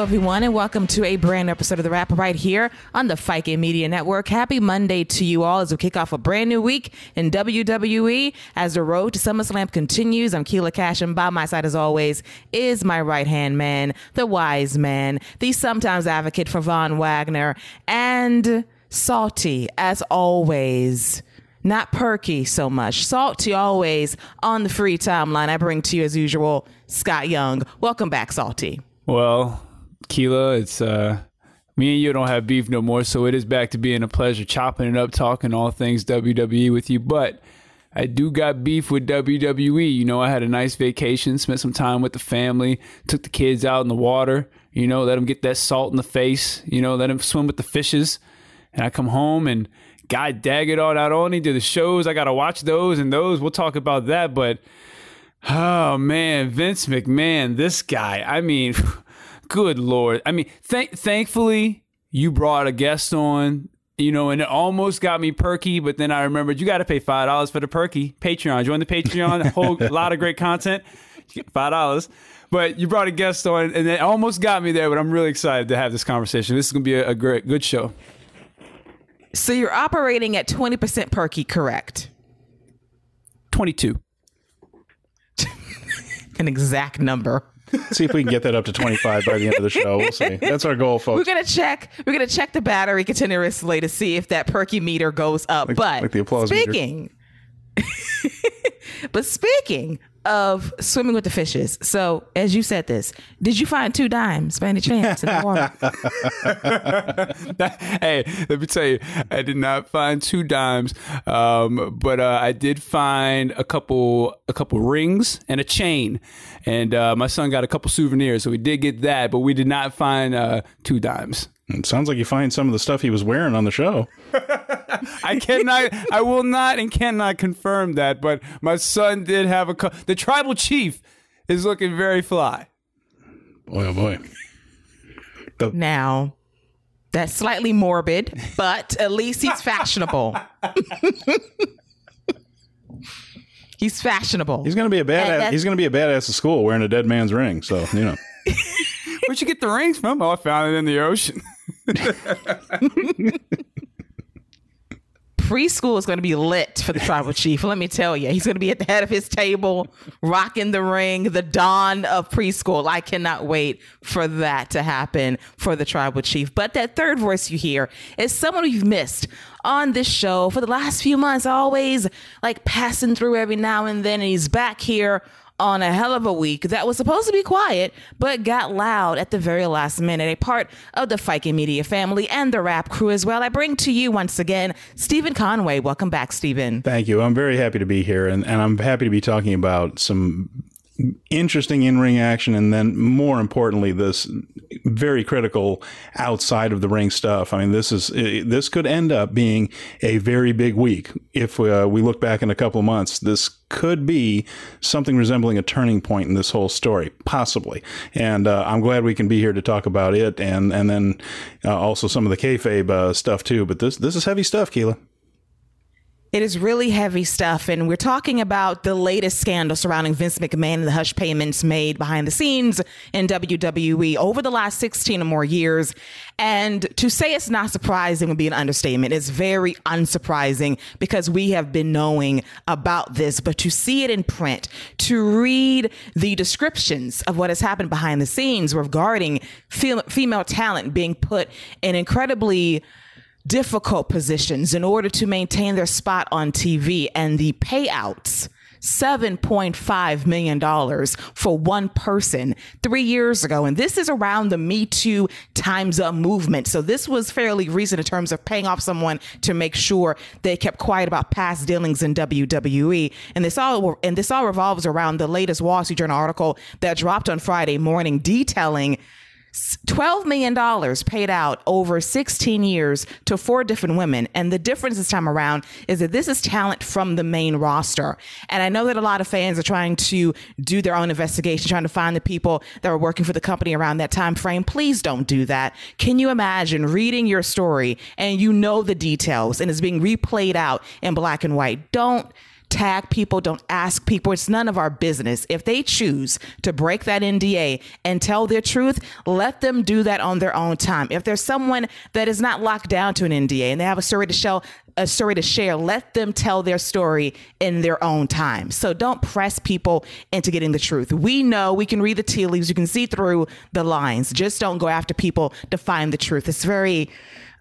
Everyone, and welcome to a brand new episode of The Wrap right here on the FICA Media Network. Happy Monday to you all as we kick off a brand new week in WWE as the road to SummerSlam continues. I'm Keila Cash, and by my side, as always, is my right hand man, the wise man, the sometimes advocate for Von Wagner, and salty as always. Not perky so much. Salty always on the free timeline. I bring to you, as usual, Scott Young. Welcome back, Salty. Well, Keila, it's uh me and you don't have beef no more, so it is back to being a pleasure chopping it up, talking all things WWE with you. But I do got beef with WWE. You know, I had a nice vacation, spent some time with the family, took the kids out in the water, you know, let them get that salt in the face, you know, let them swim with the fishes. And I come home and God dag it all, not only do the shows, I got to watch those and those. We'll talk about that. But oh man, Vince McMahon, this guy, I mean, good Lord. I mean, th- thankfully, you brought a guest on you know, and it almost got me perky, but then I remembered you got to pay five dollars for the perky Patreon. Join the Patreon, a whole lot of great content. Five dollars, but you brought a guest on, and it almost got me there. But I'm really excited to have this conversation. This is gonna be a, a great, good show. So you're operating at 20% perky, correct? Twenty-two. An exact number. See if we can get that up to 25 by the end of the show. We'll see. That's our goal, folks. We're gonna check. We're gonna check the battery continuously to see if that perky meter goes up. Like- but like the applause speaking, but speaking of swimming with the fishes, so as you said this, did you find two dimes by any chance in the water? hey, let me tell you, I did not find two dimes, um, but uh, I did find a couple, a couple rings and a chain, and uh, my son got a couple souvenirs, so we did get that, but we did not find uh, two dimes. It sounds like you find some of the stuff he was wearing on the show. I cannot, I will not, and cannot confirm that, but my son did have a. Co- the tribal chief is looking very fly. Boy, oh boy. now, that's slightly morbid, but at least he's fashionable. he's fashionable. He's gonna be a badass. He's gonna be a badass at school wearing a dead man's ring. So you know. Where'd you get the rings from? Oh, I found it in the ocean. preschool is going to be lit for the tribal chief. Let me tell you, he's going to be at the head of his table, rocking the ring, the dawn of preschool. I cannot wait for that to happen for the tribal chief. But that third voice you hear is someone you've missed on this show for the last few months, always like passing through every now and then. And he's back here on a hell of a week that was supposed to be quiet, but got loud at the very last minute. A part of the Fiking Media family and the rap crew as well. I bring to you once again Stephen Conway. Welcome back, Stephen. Thank you. I'm very happy to be here, and, and I'm happy to be talking about some interesting in-ring action, and then more importantly, this very critical outside of the ring stuff. I mean, this is this could end up being a very big week if uh, we look back in a couple of months. This could be something resembling a turning point in this whole story, possibly. And uh, I'm glad we can be here to talk about it, and and then uh, also some of the kayfabe uh, stuff too. But this this is heavy stuff, Keila. It is really heavy stuff, and we're talking about the latest scandal surrounding Vince McMahon and the hush payments made behind the scenes in WWE over the last 16 or more years. And to say it's not surprising would be an understatement. It's very unsurprising because we have been knowing about this, but to see it in print, to read the descriptions of what has happened behind the scenes regarding female talent being put in incredibly difficult positions in order to maintain their spot on TV and the payouts. $7.5 million for one person three years ago. And this is around the Me Too Time's Up movement. So this was fairly recent in terms of paying off someone to make sure they kept quiet about past dealings in WWE. And this all and this all revolves around the latest Wall Street Journal article that dropped on Friday morning detailing $12 million paid out over 16 years to four different women. And the difference this time around is that this is talent from the main roster. And I know that a lot of fans are trying to do their own investigation, trying to find the people that were working for the company around that time frame. Please don't do that. Can you imagine reading your story and you know the details and it's being replayed out in black and white? Don't tag people, don't ask people. It's none of our business. If they choose to break that NDA and tell their truth, let them do that on their own time. If there's someone that is not locked down to an NDA and they have a story to show, a story to share, let them tell their story in their own time. So don't press people into getting the truth. We know we can read the tea leaves, you can see through the lines. Just don't go after people to find the truth. It's very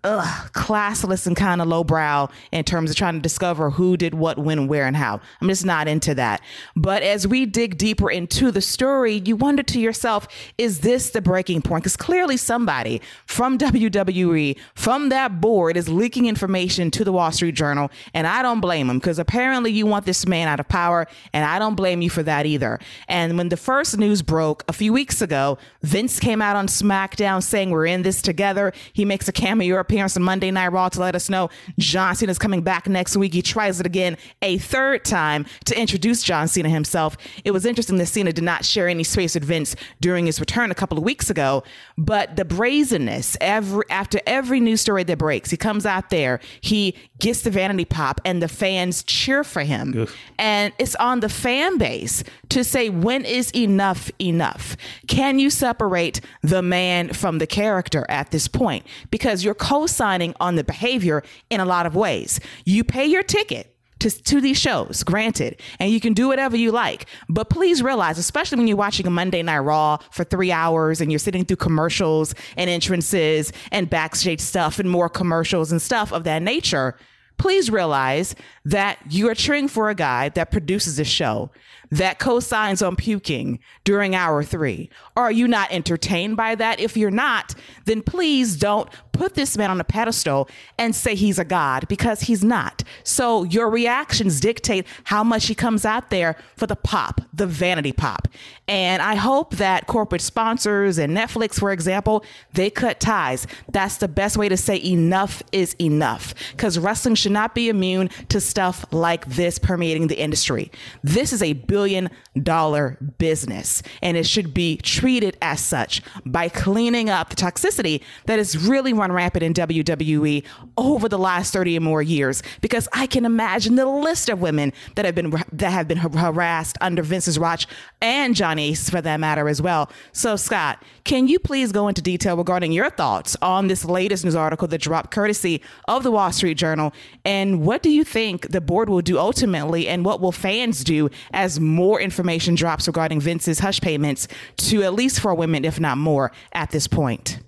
ugh, classless and kind of lowbrow in terms of trying to discover who did what, when, where, and how. I'm just not into that. But as we dig deeper into the story, you wonder to yourself, is this the breaking point? Because clearly somebody from WWE, from that board, is leaking information to the Wall Street Journal. And I don't blame them because apparently you want this man out of power. And I don't blame you for that either. And when the first news broke a few weeks ago, Vince came out on SmackDown saying, We're in this together. He makes a cameo appearance on Monday Night Raw to let us know John Cena is coming back next week. He tries it again a third time to introduce John Cena himself. It was interesting that Cena did not share any space with Vince during his return a couple of weeks ago, but the brazenness every after every news story that breaks, he comes out there, he gets the vanity pop, and the fans cheer for him. And it's on the fan base to say when is enough enough? Can you separate the man from the character at this point? Because you're co-signing on the behavior in a lot of ways. You pay your ticket to, to these shows, granted, and you can do whatever you like. But please realize, especially when you're watching a Monday Night Raw for three hours and you're sitting through commercials and entrances and backstage stuff and more commercials and stuff of that nature, please realize that you are cheering for a guy that produces a show that co-signs on puking during hour three? Are you not entertained by that? If you're not, then please don't put this man on a pedestal and say he's a god because he's not. So your reactions dictate how much he comes out there for the pop, the vanity pop. And I hope that corporate sponsors and Netflix, for example, they cut ties. That's the best way to say enough is enough because wrestling should not be immune to stuff like this permeating the industry. This is a billion dollar business and it should be treated as such by cleaning up the toxicity that is really rampant in WWE over the last 30 or more years because I can imagine the list of women that have been that have been harassed under Vince's watch and John for that matter as well. So Scott, can you please go into detail regarding your thoughts on this latest news article that dropped courtesy of the Wall Street Journal and what do you think the board will do ultimately and what will fans do as more information drops regarding Vince's hush payments to at least four women if not more at this point?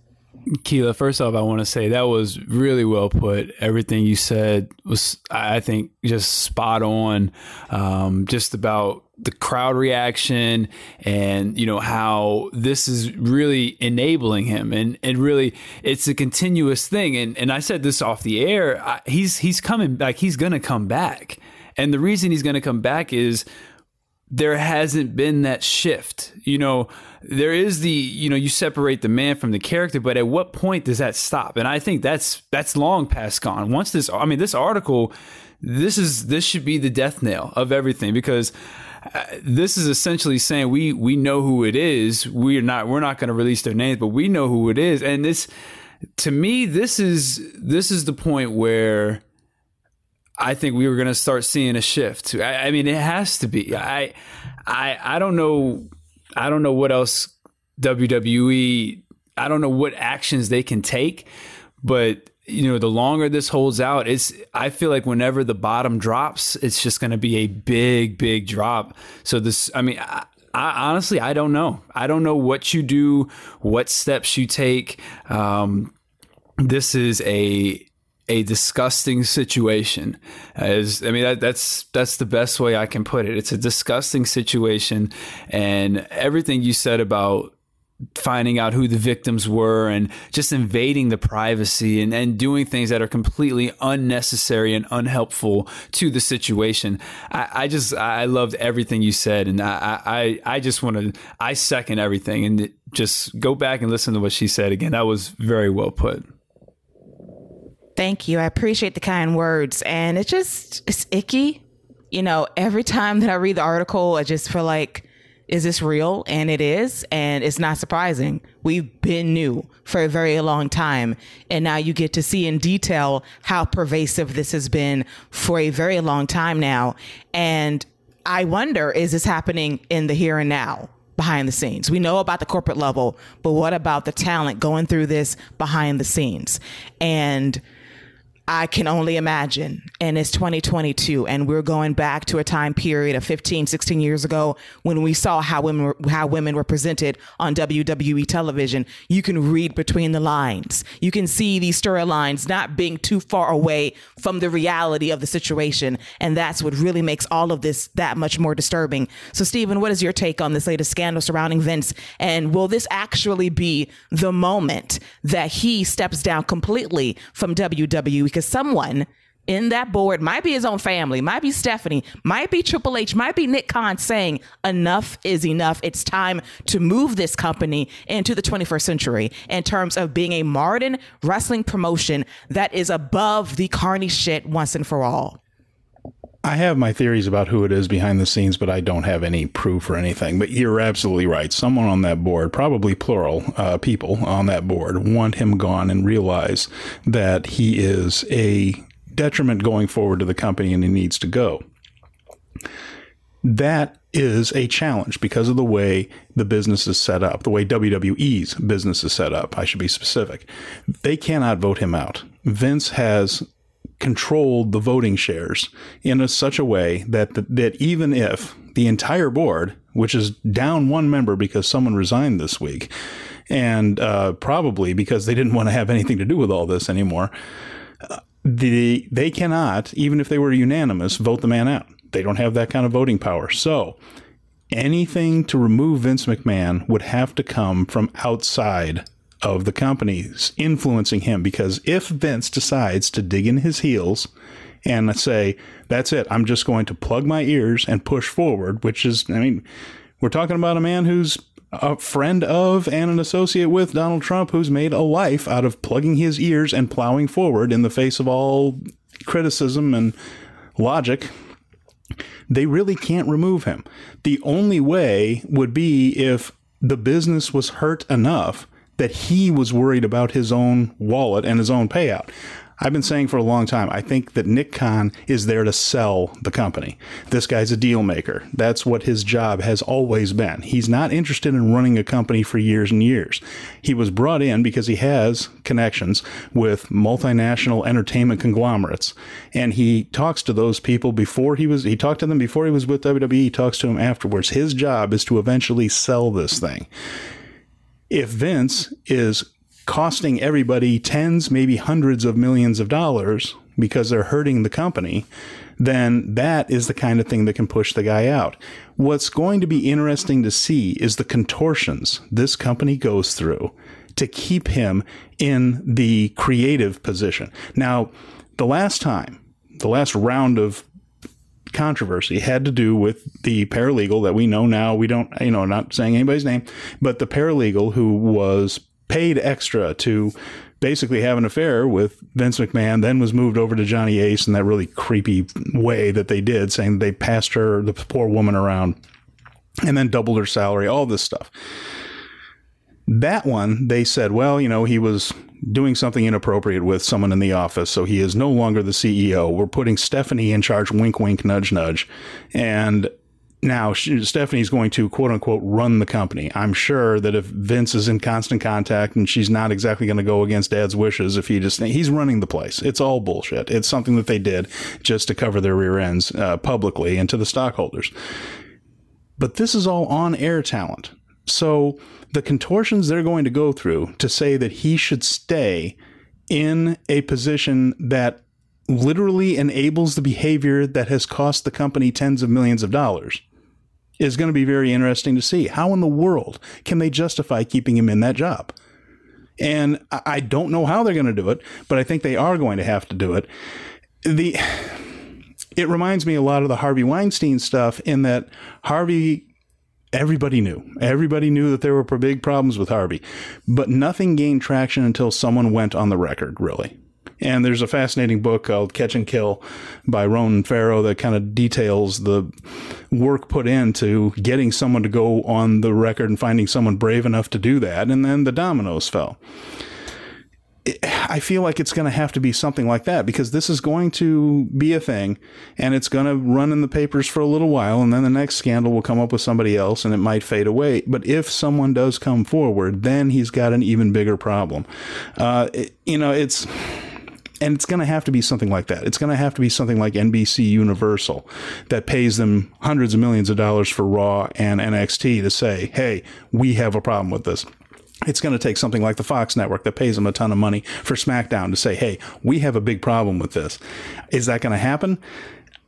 Keila, first off, I want to say that was really well put. Everything you said was, I think, just spot on. Um, just about the crowd reaction and you know how this is really enabling him and and really it's a continuous thing and and I said this off the air I, he's he's coming back he's going to come back and the reason he's going to come back is there hasn't been that shift. You know, there is the, you know, you separate the man from the character, but at what point does that stop? And I think that's that's long past gone. Once this I mean this article this is this should be the death nail of everything because uh, this is essentially saying we we know who it is. We're not we're not going to release their names, but we know who it is. And this to me this is this is the point where I think we were going to start seeing a shift. I, I, mean, it has to be. I, I, I don't know. I don't know what else WWE. I don't know what actions they can take, but you know, the longer this holds out, it's. I feel like whenever the bottom drops, it's just going to be a big, big drop. So this. I mean. I, I, honestly, I don't know. I don't know what you do, what steps you take. Um, this is a a disgusting situation. As I mean, that, that's that's the best way I can put it. It's a disgusting situation, and everything you said about finding out who the victims were and just invading the privacy and, and doing things that are completely unnecessary and unhelpful to the situation. I, I just I loved everything you said and I I, I just want to I second everything and just go back and listen to what she said again. That was very well put. Thank you. I appreciate the kind words. And it just, it's icky. You know, every time that I read the article, I just feel like is this real? And it is. And it's not surprising. We've been new for a very long time. And now you get to see in detail how pervasive this has been for a very long time now. And I wonder is this happening in the here and now? Behind the scenes. We know about the corporate level, but what about the talent going through this behind the scenes? And I can only imagine. And it's 2022, and we're going back to a time period of 15, 16 years ago when we saw how women were, how women were presented on WWE television. You can read between the lines. You can see these storylines not being too far away from the reality of the situation, and that's what really makes all of this that much more disturbing. So, Stephen, what is your take on this latest scandal surrounding Vince? And will this actually be the moment that he steps down completely from WWE? because someone in that board might be his own family, might be Stephanie, might be Triple H, might be Nick Khan saying enough is enough. It's time to move this company into the 21st century in terms of being a modern wrestling promotion that is above the carny shit once and for all. I have my theories about who it is behind the scenes, but I don't have any proof or anything. But you're absolutely right. Someone on that board, probably plural uh, people on that board, want him gone and realize that he is a detriment going forward to the company and he needs to go. That is a challenge because of the way the business is set up, the way WWE's business is set up. I should be specific. They cannot vote him out. Vince has controlled the voting shares in a, such a way that the, that even if the entire board, which is down one member because someone resigned this week, and uh, probably because they didn't want to have anything to do with all this anymore, uh, the they cannot, even if they were unanimous, vote the man out. They don't have that kind of voting power. So anything to remove Vince McMahon would have to come from outside of the companies influencing him because if Vince decides to dig in his heels and say, that's it, I'm just going to plug my ears and push forward, which is, I mean, we're talking about a man who's a friend of and an associate with Donald Trump who's made a life out of plugging his ears and plowing forward in the face of all criticism and logic. They really can't remove him. The only way would be if the business was hurt enough that he was worried about his own wallet and his own payout. I've been saying for a long time, I think that Nick Khan is there to sell the company. This guy's a deal maker. That's what his job has always been. He's not interested in running a company for years and years. He was brought in because he has connections with multinational entertainment conglomerates. And he talks to those people before he was, he talked to them before he was with WWE, he talks to them afterwards. His job is to eventually sell this thing if Vince is costing everybody tens, maybe hundreds of millions of dollars because they're hurting the company, then that is the kind of thing that can push the guy out. What's going to be interesting to see is the contortions this company goes through to keep him in the creative position. Now, the last time, the last round of controversy had to do with the paralegal that we know now. We don't, you know, not saying anybody's name, but the paralegal who was paid extra to basically have an affair with Vince McMahon, then was moved over to Johnny Ace in that really creepy way that they did, saying they passed her, the poor woman, around and then doubled her salary, all this stuff. That one, they said, well, you know, he was doing something inappropriate with someone in the office, so he is no longer the CEO. We're putting Stephanie in charge, wink, wink, nudge, nudge. And now Stephanie's going to quote unquote run the company. I'm sure that if Vince is in constant contact and she's not exactly going to go against dad's wishes, if he just, he's running the place. It's all bullshit. It's something that they did just to cover their rear ends uh, publicly and to the stockholders. But this is all on air talent. So the contortions they're going to go through to say that he should stay in a position that literally enables the behavior that has cost the company tens of millions of dollars is going to be very interesting to see. How in the world can they justify keeping him in that job? And I don't know how they're going to do it, but I think they are going to have to do it. The it reminds me a lot of the Harvey Weinstein stuff in that Harvey everybody knew. Everybody knew that there were big problems with Harvey, but nothing gained traction until someone went on the record, really. And there's a fascinating book called Catch and Kill by Ronan Farrow that kind of details the work put into getting someone to go on the record and finding someone brave enough to do that. And then the dominoes fell. I feel like it's going to have to be something like that because this is going to be a thing and it's going to run in the papers for a little while and then the next scandal will come up with somebody else and it might fade away. But if someone does come forward, then he's got an even bigger problem. Uh, it, you know, it's and it's going to have to be something like that. It's going to have to be something like NBC Universal that pays them hundreds of millions of dollars for Raw and NXT to say, "Hey, we have a problem with this." It's going to take something like the Fox network that pays them a ton of money for SmackDown to say, "Hey, we have a big problem with this." Is that going to happen?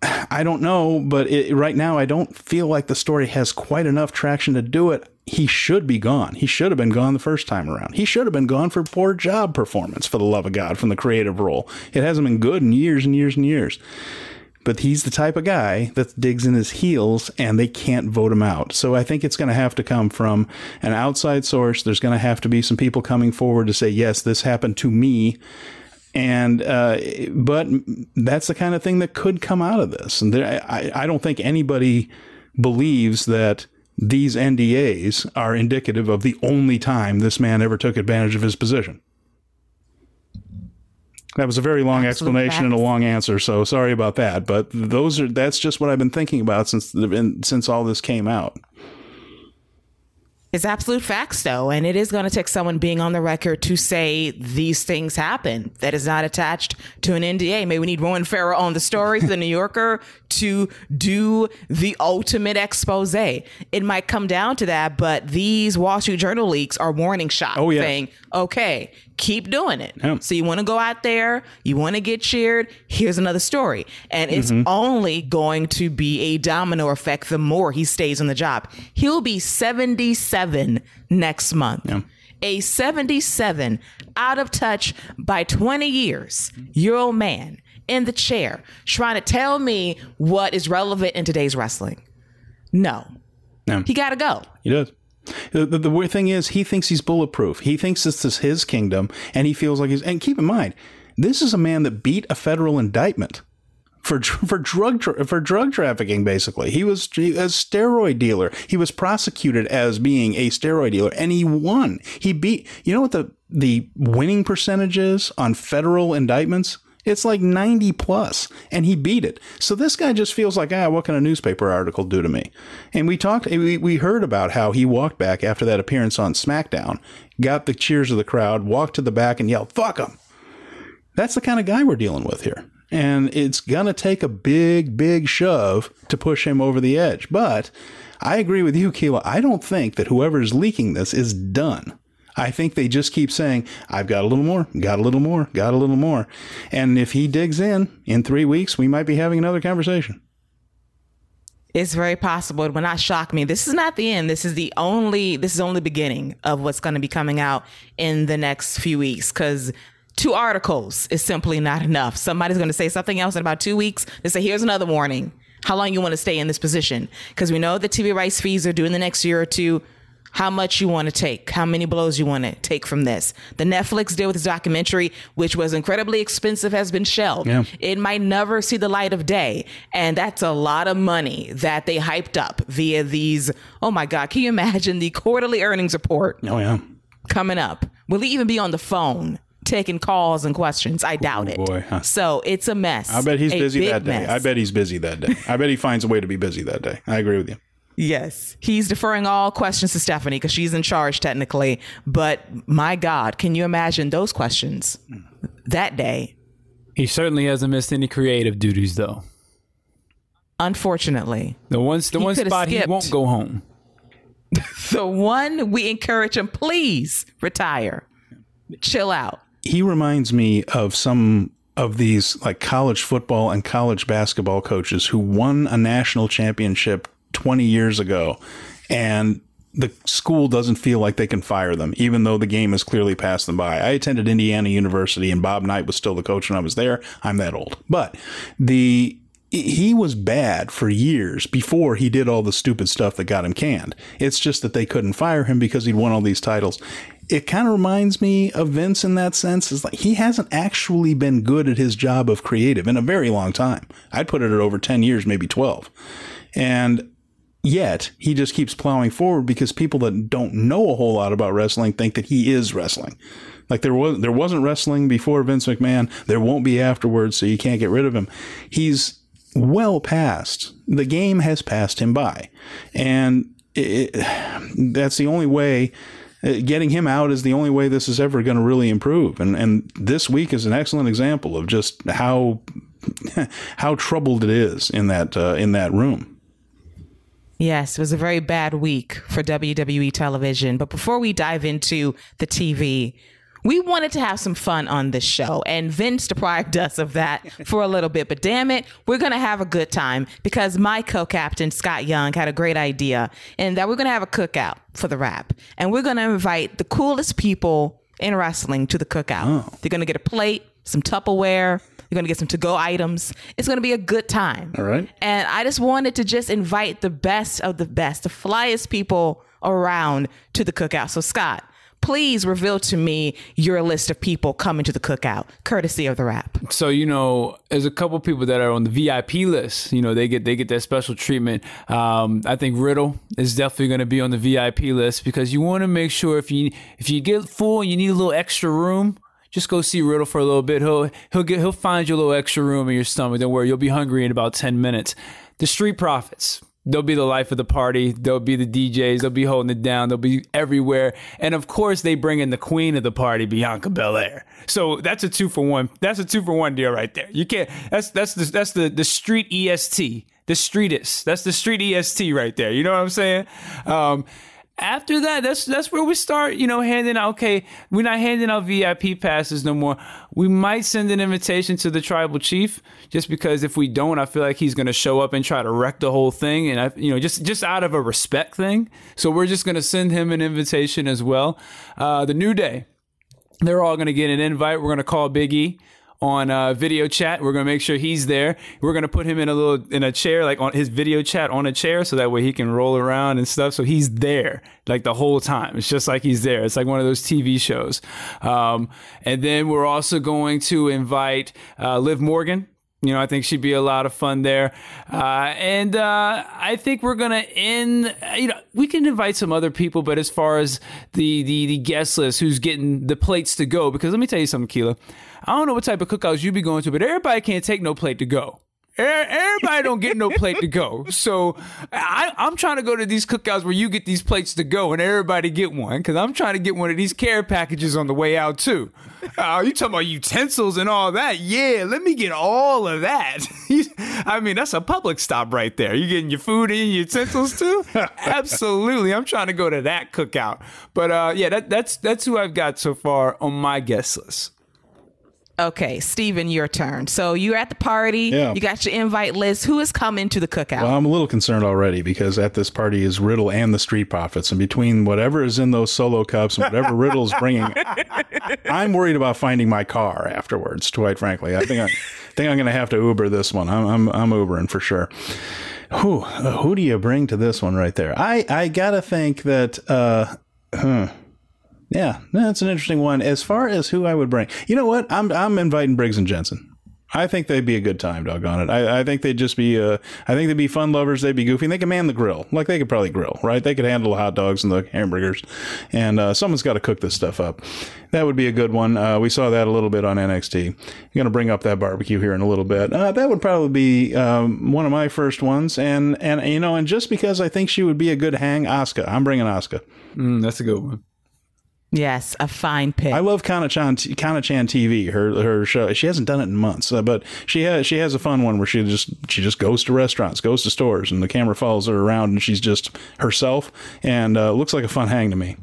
I don't know, but it, right now I don't feel like the story has quite enough traction to do it. He should be gone. He should have been gone the first time around. He should have been gone for poor job performance, for the love of God, from the creative role. It hasn't been good in years and years and years. But he's the type of guy that digs in his heels and they can't vote him out. So I think it's going to have to come from an outside source. There's going to have to be some people coming forward to say, yes, this happened to me and uh, but that's the kind of thing that could come out of this and there, I, I don't think anybody believes that these NDAs are indicative of the only time this man ever took advantage of his position. That was a very long Absolute explanation and a long answer, so sorry about that. But those are that's just what I've been thinking about since the, since all this came out. It's absolute facts, though, and it is going to take someone being on the record to say these things happen. That is not attached to an NDA. Maybe we need Ronan Farrow on the story for the New Yorker to do the ultimate expose. It might come down to that, but these Wall Street Journal leaks are warning shots, Oh, yeah. saying, "Okay, keep doing it." Yeah. So you want to go out there, you want to get cheered. Here's another story, and it's Mm-hmm. only going to be a domino effect the more he stays on the job. He'll be 77 next month. A 77 out of touch by 20 years year old man in the chair trying to tell me what is relevant in today's wrestling. No. Yeah. He got to go. He does. The, the, the weird thing is, he thinks he's bulletproof. He thinks this is his kingdom, and he feels like he's. And keep in mind, this is a man that beat a federal indictment for for drug tra- for drug trafficking. Basically, he was a steroid dealer. He was prosecuted as being a steroid dealer, and he won. He beat. You know what the the winning percentage is on federal indictments? It's like 90 plus, and he beat it. So this guy just feels like, ah, what can a newspaper article do to me? And we talked, we, we heard about how he walked back after that appearance on SmackDown, got the cheers of the crowd, walked to the back and yelled, fuck him. That's the kind of guy we're dealing with here. And it's going to take a big, big shove to push him over the edge. But I agree with you, Keila. I don't think that whoever's leaking this is done. I think they just keep saying, I've got a little more, got a little more, got a little more. And if he digs in in three weeks, we might be having another conversation. It's very possible. It will not shock me. This is not the end. This is the only. This is only beginning of what's going to be coming out in the next few weeks. Because two articles is simply not enough. Somebody's going to say something else in about two weeks. They say, "Here's another warning. How long you want to stay in this position?" Because we know the TV rights fees are due in the next year or two. How much you want to take? How many blows you want to take from this? The Netflix deal with this documentary, which was incredibly expensive, has been shelved. Yeah. It might never see the light of day. And that's a lot of money that they hyped up via these. Oh my God, can you imagine the quarterly earnings report Oh, yeah. coming up? Will he even be on the phone taking calls and questions? I doubt oh, it. boy, huh. So it's a mess. I bet he's busy that day. mess. I bet he's busy that day. I bet he finds a way to be busy that day. I agree with you. Yes. He's deferring all questions to Stephanie because she's in charge technically. But my God, can you imagine those questions that day? He certainly hasn't missed any creative duties, though. Unfortunately. The one, the He one coulda spot he won't go home. The one we encourage him, please retire. Chill out. he reminds me of some of these like college football and college basketball coaches who won a national championship 20 years ago and the school doesn't feel like they can fire them even though the game has clearly passed them by. I attended Indiana University and Bob Knight was still the coach when I was there. I'm that old. But the he was bad for years before he did all the stupid stuff that got him canned. It's just that they couldn't fire him because he'd won all these titles. It kind of reminds me of Vince in that sense. It's like he hasn't actually been good at his job of creative in a very long time. I'd put it at over 10 years, maybe 12. And yet he just keeps plowing forward because people that don't know a whole lot about wrestling think that he is wrestling. Like there was there wasn't wrestling before Vince McMahon. There won't be afterwards, so you can't get rid of him. He's well past. The game has passed him by, and it, that's the only way. uh, Getting him out is the only way this is ever going to really improve. And and this week is an excellent example of just how how troubled it is in that uh, in that room. Yes, it was a very bad week for WWE television. But before we dive into the TV, we wanted to have some fun on this show, and Vince deprived us of that for a little bit. But damn it, we're going to have a good time because my co captain, Scott Young, had a great idea, and that we're going to have a cookout for the rap. And we're going to invite the coolest people in wrestling to the cookout. Oh. They're going to get a plate, some Tupperware. You're going to get some to go items. It's going to be a good time. All right. And I just wanted to just invite the best of the best, the flyest people around to the cookout. So, Scott, please reveal to me your list of people coming to the cookout, courtesy of the rap. So you know, there's a couple people that are on the VIP list. You know, they get they get that special treatment. Um, I think Riddle is definitely going to be on the VIP list because you want to make sure if you if you get full and you need a little extra room, just go see Riddle for a little bit. He'll he'll get he'll find you a little extra room in your stomach. Don't worry, you'll be hungry in about ten minutes. The Street Profits. They'll be the life of the party. They'll be the DJs. They'll be holding it down. They'll be everywhere. And of course, they bring in the queen of the party, Bianca Belair. So that's a two for one. That's a two for one deal right there. You can't. That's that's the that's the the street EST. The streetist. That's the street EST right there. You know what I'm saying? Um, after that, that's that's where we start, you know, handing out. Okay, we're not handing out VIP passes no more. We might send an invitation to the tribal chief, just because if we don't, I feel like he's going to show up and try to wreck the whole thing, and I, you know, just just out of a respect thing. So we're just going to send him an invitation as well. Uh, the New Day, they're all going to get an invite. We're going to call Big E on uh, video chat. We're gonna make sure he's there. We're gonna put him in a little in a chair, like on his video chat on a chair, so that way he can roll around and stuff. So he's there like the whole time. It's just like he's there. It's like one of those TV shows. Um, and then we're also going to invite uh, Liv Morgan. You know, I think she'd be a lot of fun there. Uh, and uh, I think we're gonna end. You know, we can invite some other people, but as far as the the the guest list, who's getting the plates to go? Because let me tell you something, Keila. I don't know what type of cookouts you be going to, but everybody can't take no plate to go. Everybody don't get no plate to go. So I, I'm trying to go to these cookouts where you get these plates to go and everybody get one because I'm trying to get one of these care packages on the way out too. Uh, you talking about utensils and all that? Yeah, let me get all of that. I mean, that's a public stop right there. You getting your food and your utensils too? Absolutely. I'm trying to go to that cookout. But uh, yeah, that, that's that's who I've got so far on my guest list. Okay, Steven, your turn. So you're at the party. Yeah. You got your invite list. Who is coming to the cookout? Well, I'm a little concerned already because at this party is Riddle and the Street Profits, and between whatever is in those solo cups and whatever Riddle's bringing, I'm worried about finding my car afterwards. Quite frankly, I think I think I'm going to have to Uber this one. I'm I'm, I'm Ubering for sure. Who who do you bring to this one right there? I I gotta think that. uh huh. Yeah, that's an interesting one. As far as who I would bring, you know what? I'm I'm inviting Briggs and Jensen. I think they'd be a good time, doggone it. I, I think they'd just be, uh, I think they'd be fun lovers. They'd be goofy. And they could man the grill. Like they could probably grill, right? They could handle the hot dogs and the hamburgers. And uh, someone's got to cook this stuff up. That would be a good one. Uh, we saw that a little bit on NXT. I'm going to bring up that barbecue here in a little bit. Uh, that would probably be um, one of my first ones. And, and, you know, and just because I think she would be a good hang, Asuka. I'm bringing Asuka. Mm, that's a good one. Yes, a fine pick. I love Kana-chan, Kana-chan TV. Her her show. She hasn't done it in months, uh, but she has she has a fun one where she just she just goes to restaurants, goes to stores, and the camera follows her around, and she's just herself, and uh, looks like a fun hang to me.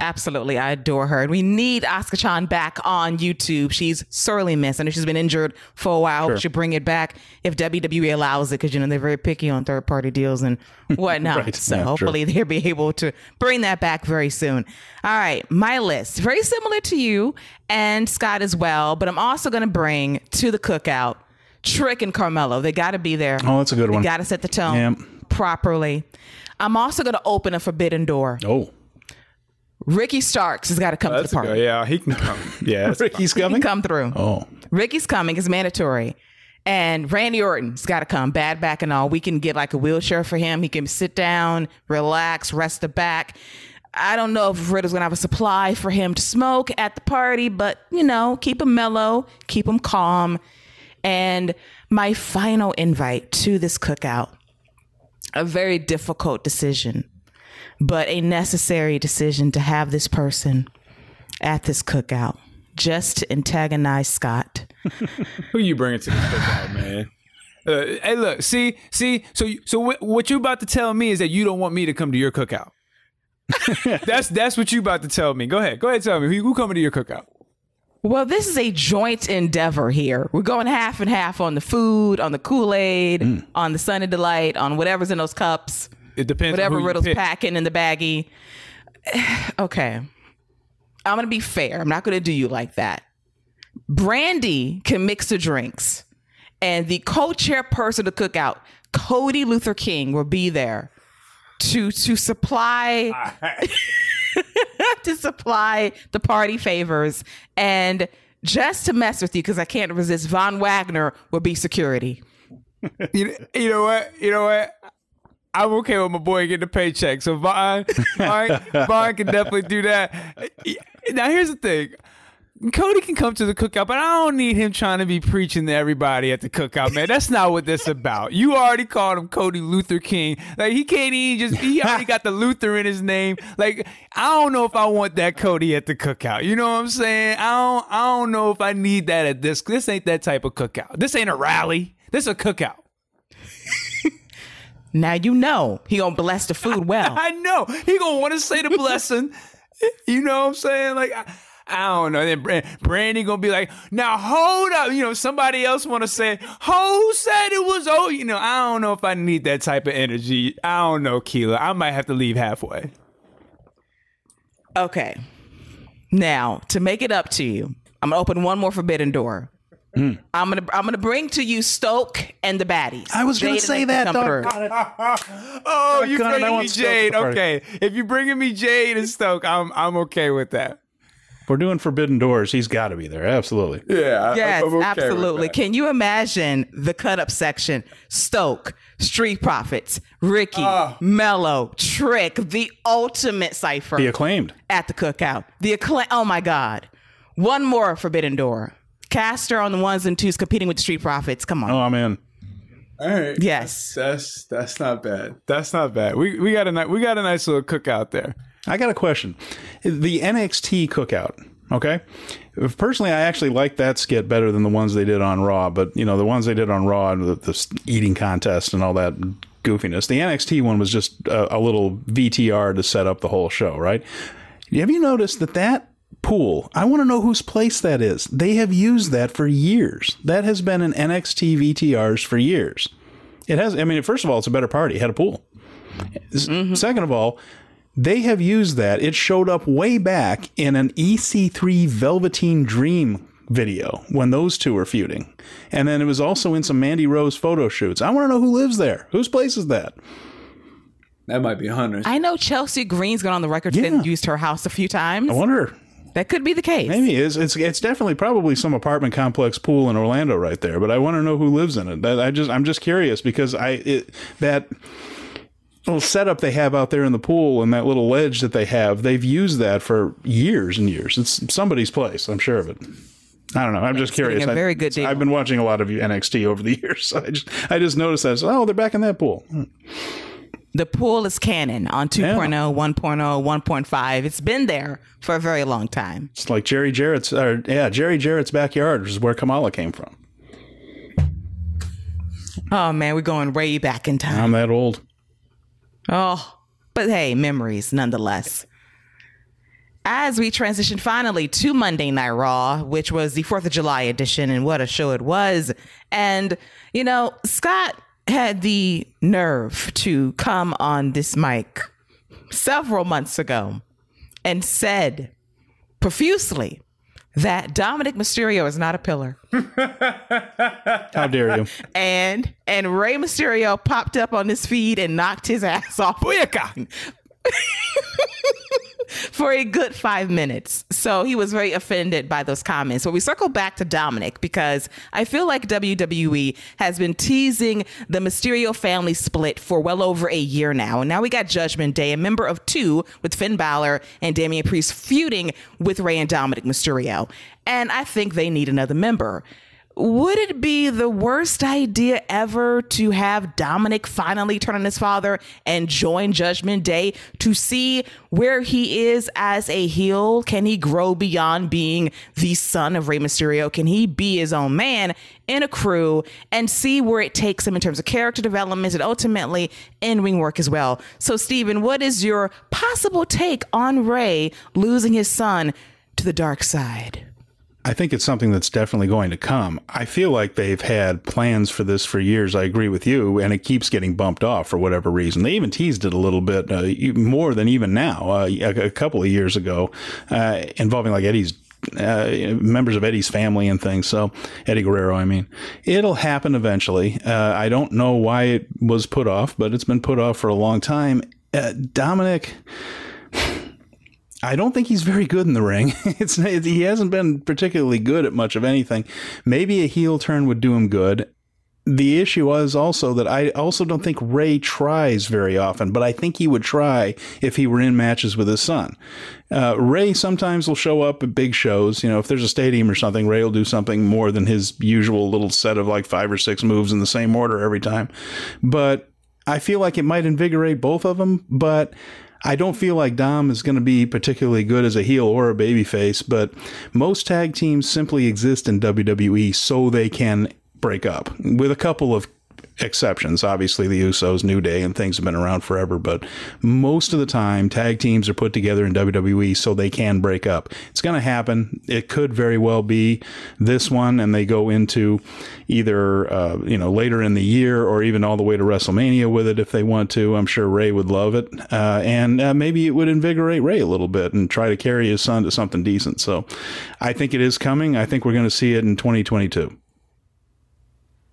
Absolutely. I adore her. And we need Asuka Chan back on YouTube. She's sorely missed. I know she's been injured for a while. We should bring it back if WWE allows it because, you know, they're very picky on third party deals and whatnot. Right. So Yeah, hopefully they'll be able to bring that back very soon. All right. My list, very similar to you and Scott as well, but I'm also going to bring to the cookout Trick and Carmelo, they got to be there. Oh, that's a good one. Got to set the tone Yep. properly. I'm also going to open a forbidden door. Oh, Ricky Starks has got to come to the party. go. Yeah, he can come. Yeah, Ricky's He coming. can come through. Oh, Ricky's coming. It's mandatory. And Randy Orton's got to come, bad back and all. We can get like a wheelchair for him. He can sit down, relax, rest the back. I don't know if Riddle's gonna have a supply for him to smoke at the party, but you know, keep him mellow, keep him calm. And my final invite to this cookout, a very difficult decision, but a necessary decision to have this person at this cookout just to antagonize Scott. Who you bringing to this cookout, man? Uh, hey, look, see, see. So, so what, what you about to tell me is that you don't want me to come to your cookout. that's that's what you about to tell me. Go ahead, go ahead, tell me who, who coming to your cookout. Well, this is a joint endeavor here. We're going half and half on the food, on the Kool Aid, on the Sunny Delight, on whatever's in those cups, It depends. on whatever who you Riddle's pick. packing in the baggie. okay. I'm going to be fair. I'm not going to do you like that. Brandy can mix the drinks, and the co chairperson of the cookout, Cody Luther King, will be there to to supply to supply the party favors and just to mess with you because I can't resist. Von Wagner will be security. You, you know what? You know what? I'm okay with my boy getting a paycheck. So Von, Von, Von can definitely do that. Now here's the thing. Cody can come to the cookout, but I don't need him trying to be preaching to everybody at the cookout, man. That's not what this about. You already called him Cody Luther King. Like he can't even just he already got the Luther in his name. Like I don't know if I want that Cody at the cookout. You know what I'm saying? I don't I don't know if I need that at this. This ain't that type of cookout. This ain't a rally. This is a cookout. Now you know he gonna bless the food well. I know he gonna want to say the blessing. you know what I'm saying? Like I, I don't know. Then Brand, Brandy gonna be like, now hold up. You know, somebody else want to say, who said it was? Oh, you know, I don't know if I need that type of energy. I don't know, Keila. I might have to leave halfway. Okay. Now to make it up to you, I'm gonna open one more forbidden door. Mm. I'm gonna I'm gonna bring to you Stoke and the baddies. I was gonna say that, dog. through. Oh, oh, you God, I bringing me want Stoke Jade? Okay, if you're bringing me Jade and Stoke, I'm I'm okay with that. if we're doing Forbidden Doors. He's got to be there. Absolutely. Yeah, Yes, absolutely. Can you imagine the cut up section? Stoke, Street Profits, Ricky, ah. Mello, Trick, the ultimate cipher The acclaimed. at the cookout. The acclaim. Oh my God. One more Forbidden Door. Caster on the ones and twos competing with the Street Profits. Come on. Oh, I'm in. All right. yes. That's that's not bad. That's not bad. We we got a ni- we got a nice little cookout there. I got a question. The NXT cookout. Okay. Personally, I actually like that skit better than the ones they did on Raw. But you know, the ones they did on Raw, and the, the eating contest and all that goofiness. The NXT one was just a, a little VTR to set up the whole show, right? Have you noticed that that pool? I want to know whose place that is. They have used that for years. That has been in NXT VTRs for years. It has. I mean, first of all, it's a better party. It had a pool. S- mm-hmm. Second of all, they have used that. It showed up way back in an EC3 Velveteen Dream video when those two were feuding. And then it was also in some Mandy Rose photo shoots. I want to know who lives there. Whose place is that? That might be Hunter's. I know Chelsea Green's gone on the record Yeah. and used her house a few times. I wonder. That could be the case. Maybe it's, it's it's definitely probably some apartment complex pool in Orlando right there. But I want to know who lives in it. That, I just I'm just curious because I it, that little setup they have out there in the pool and that little ledge that they have, they've used that for years and years. It's somebody's place. I'm sure of it. I don't know. I'm just curious. a very good deal. I've been watching a lot of NXT over the years. So I just I just noticed that. So, oh, they're back in that pool. Hmm. The pool is canon on 2.0, 1.0, 1.5. It's been there for a very long time. It's like Jerry Jarrett's, or yeah, Jerry Jarrett's backyard, which is where Kamala came from. Oh man, we're going way back in time. I'm that old. Oh, but hey, memories nonetheless. As we transition finally to Monday Night Raw, which was the 4th of July edition, and what a show it was. And, you know, Scott had the nerve to come on this mic several months ago and said profusely that Dominic Mysterio is not a pillar. How dare you? and and Rey Mysterio popped up on his feed and knocked his ass off. For a good five minutes. So he was very offended by those comments. But we circle back to Dominic because I feel like WWE has been teasing the Mysterio family split for well over a year now. And now we got Judgment Day, a member of two with Finn Balor and Damian Priest feuding with Rey and Dominic Mysterio. And I think they need another member would it be the worst idea ever to have Dominic finally turn on his father and join Judgment Day to see where he is as a heel? Can he grow beyond being the son of Rey Mysterio? Can he be his own man in a crew and see where it takes him in terms of character development and ultimately in ring work as well? So, Stephen, what is your possible take on Rey losing his son to the dark side? I think it's something that's definitely going to come. I feel like they've had plans for this for years. I agree with you, and it keeps getting bumped off for whatever reason. They even teased it a little bit uh, more than even now, uh, a, a, couple of years ago, uh, involving like Eddie's. Uh, members of Eddie's family and things. So Eddie Guerrero, I mean, it'll happen eventually. Uh, I don't know why it was put off, but it's been put off for a long time. Uh, Dominic, I don't think he's very good in the ring. It's he hasn't been particularly good at much of anything. Maybe a heel turn would do him good. The issue was also that I also don't think Rey tries very often, but I think he would try if he were in matches with his son. Uh, Rey sometimes will show up at big shows. You know, if there's a stadium or something, Rey will do something more than his usual little set of like five or six moves in the same order every time. But I feel like it might invigorate both of them, but I don't feel like Dom is going to be particularly good as a heel or a babyface, but most tag teams simply exist in WWE so they can break up, with a couple of exceptions. Obviously, the Usos, New Day, and things have been around forever, but most of the time, tag teams are put together in WWE so they can break up. It's going to happen. It could very well be this one, and they go into either uh, you know later in the year or even all the way to WrestleMania with it if they want to. I'm sure Rey would love it, uh, and uh, maybe it would invigorate Rey a little bit and try to carry his son to something decent. So, I think it is coming. I think we're going to see it in 2022.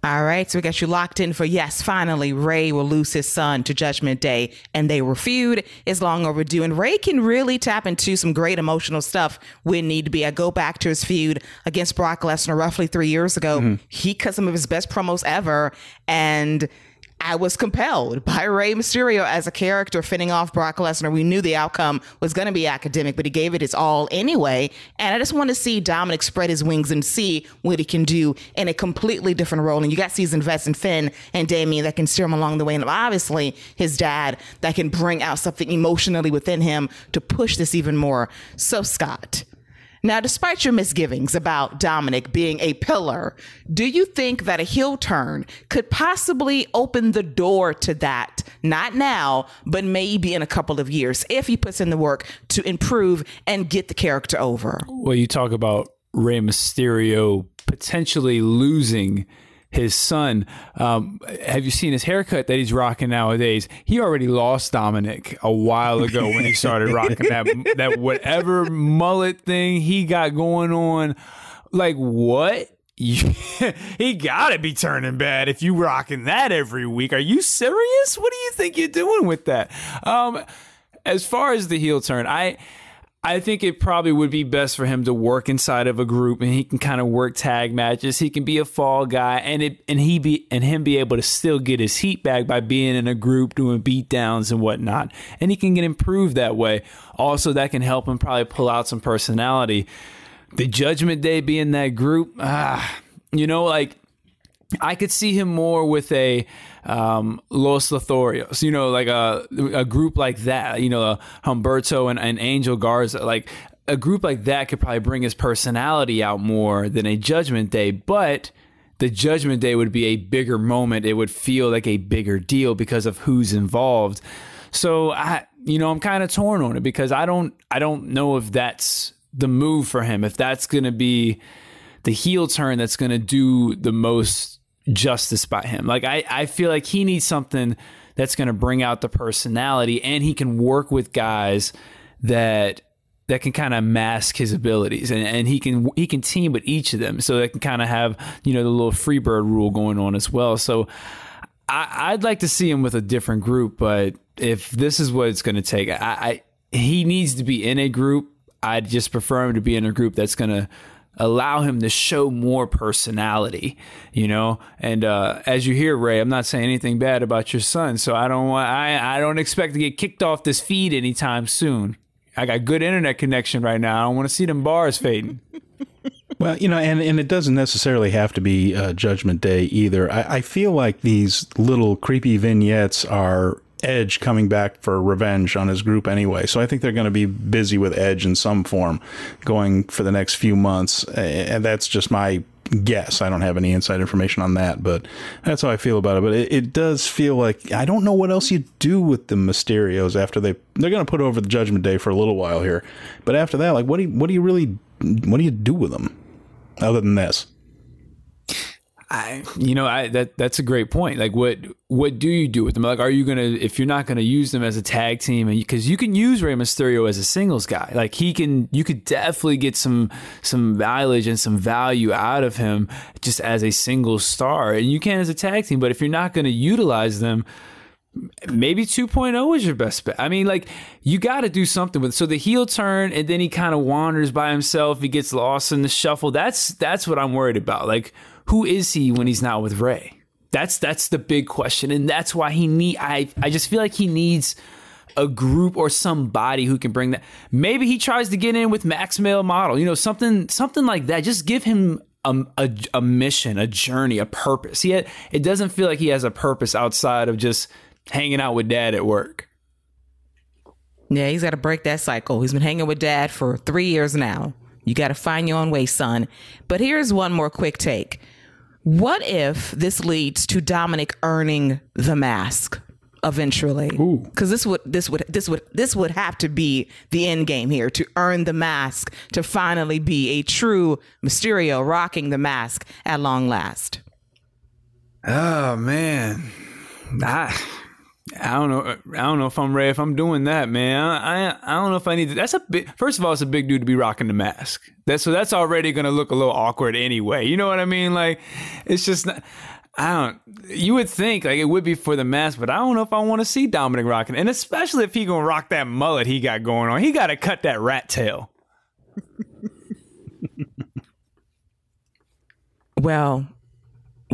All right, so we got you locked in for yes, finally, Rey will lose his son to Judgment Day, and they were feud is long overdue. And Rey can really tap into some great emotional stuff when need to be. I go back to his feud against Brock Lesnar roughly three years ago. Mm-hmm. He cut some of his best promos ever, and I was compelled by Rey Mysterio as a character fitting off Brock Lesnar. We knew the outcome was going to be academic, but he gave it his all anyway. And I just want to see Dominic spread his wings and see what he can do in a completely different role. And you got Season Vest and Finn and Damian that can steer him along the way. And obviously his dad that can bring out something emotionally within him to push this even more. So, Scott, now, despite your misgivings about Dominic being a pillar, do you think that a heel turn could possibly open the door to that? Not now, but maybe in a couple of years if he puts in the work to improve and get the character over. Well, you talk about Rey Mysterio potentially losing his son. Um, have you seen his haircut that he's rocking nowadays? He already lost Dominic a while ago when he started rocking that that whatever mullet thing he got going on. Like what? he gotta be turning bad if you rocking that every week. Are you serious? What do you think you're doing with that? Um, as far as the heel turn, I I think it probably would be best for him to work inside of a group and he can kind of work tag matches. He can be a fall guy and it and he be and him be able to still get his heat back by being in a group doing beat downs and whatnot. And he can get improved that way. Also, that can help him probably pull out some personality. The judgment day being that group, ah, you know, like I could see him more with a um, Los Lotharios, you know, like a, a group like that, you know, Humberto and, and Angel Garza, like a group like that could probably bring his personality out more than a Judgment Day, but the Judgment Day would be a bigger moment. It would feel like a bigger deal because of who's involved. So I, you know, I'm kind of torn on it because I don't, I don't know if that's the move for him. If that's going to be the heel turn that's going to do the most justice by him. Like I, I feel like he needs something that's going to bring out the personality and he can work with guys that that can kind of mask his abilities and, and he can he can team with each of them so they can kind of have you know the little freebird rule going on as well so I, would like to see him with a different group but if this is what it's going to take I, I he needs to be in a group I'd just prefer him to be in a group that's going to allow him to show more personality, you know. And uh, as you hear, Rey, I'm not saying anything bad about your son, so I don't want I I don't expect to get kicked off this feed anytime soon. I got good internet connection right now. I don't want to see them bars fading. Well, you know, and, and it doesn't necessarily have to be uh, Judgment Day either. I, I feel like these little creepy vignettes are Edge coming back for revenge on his group anyway. So I think they're going to be busy with Edge in some form going for the next few months. And that's just my guess. I don't have any inside information on that, but that's how I feel about it. But it, it does feel like I don't know what else you do with the Mysterios after they they're going to put over the Judgment Day for a little while here. But after that, like what do you, what do you really what do you do with them other than this? I, you know, I that that's a great point. Like, what what do you do with them? Like, are you gonna if you're not gonna use them as a tag team, and because you, you, can use Rey Mysterio as a singles guy, like he can, you could definitely get some some mileage and some value out of him just as a single star, and you can as a tag team. But if you're not gonna utilize them, maybe 2.0 is your best bet. I mean, like you got to do something with. So the heel turn, and then he kind of wanders by himself. He gets lost in the shuffle. That's that's what I'm worried about. Like who is he when he's not with Rey? That's that's the big question, and that's why he need. I I just feel like he needs a group or somebody who can bring that. Maybe he tries to get in with Max Male Model, you know, something something like that. Just give him a, a, a mission, a journey, a purpose. He had, it doesn't feel like he has a purpose outside of just hanging out with dad at work. Yeah, he's got to break that cycle. He's been hanging with dad for three years now. You got to find your own way, son. But here's one more quick take. What if this leads to Dominic earning the mask eventually? Because this would this would this would this would have to be the end game here to earn the mask to finally be a true Mysterio rocking the mask at long last. Oh man, I I don't know. I don't know if I'm ready. If I'm doing that, man, I I don't know if I need to. That's a big. First of all, it's a big dude to be rocking the mask. That's so that's already to look a little awkward anyway. You know what I mean? Like, it's just not. I don't. You would think like it would be for the mask, but I don't know if I want to see Dominic rocking, and especially if he gonna rock that mullet he got going on. He got to cut that rat tail. well,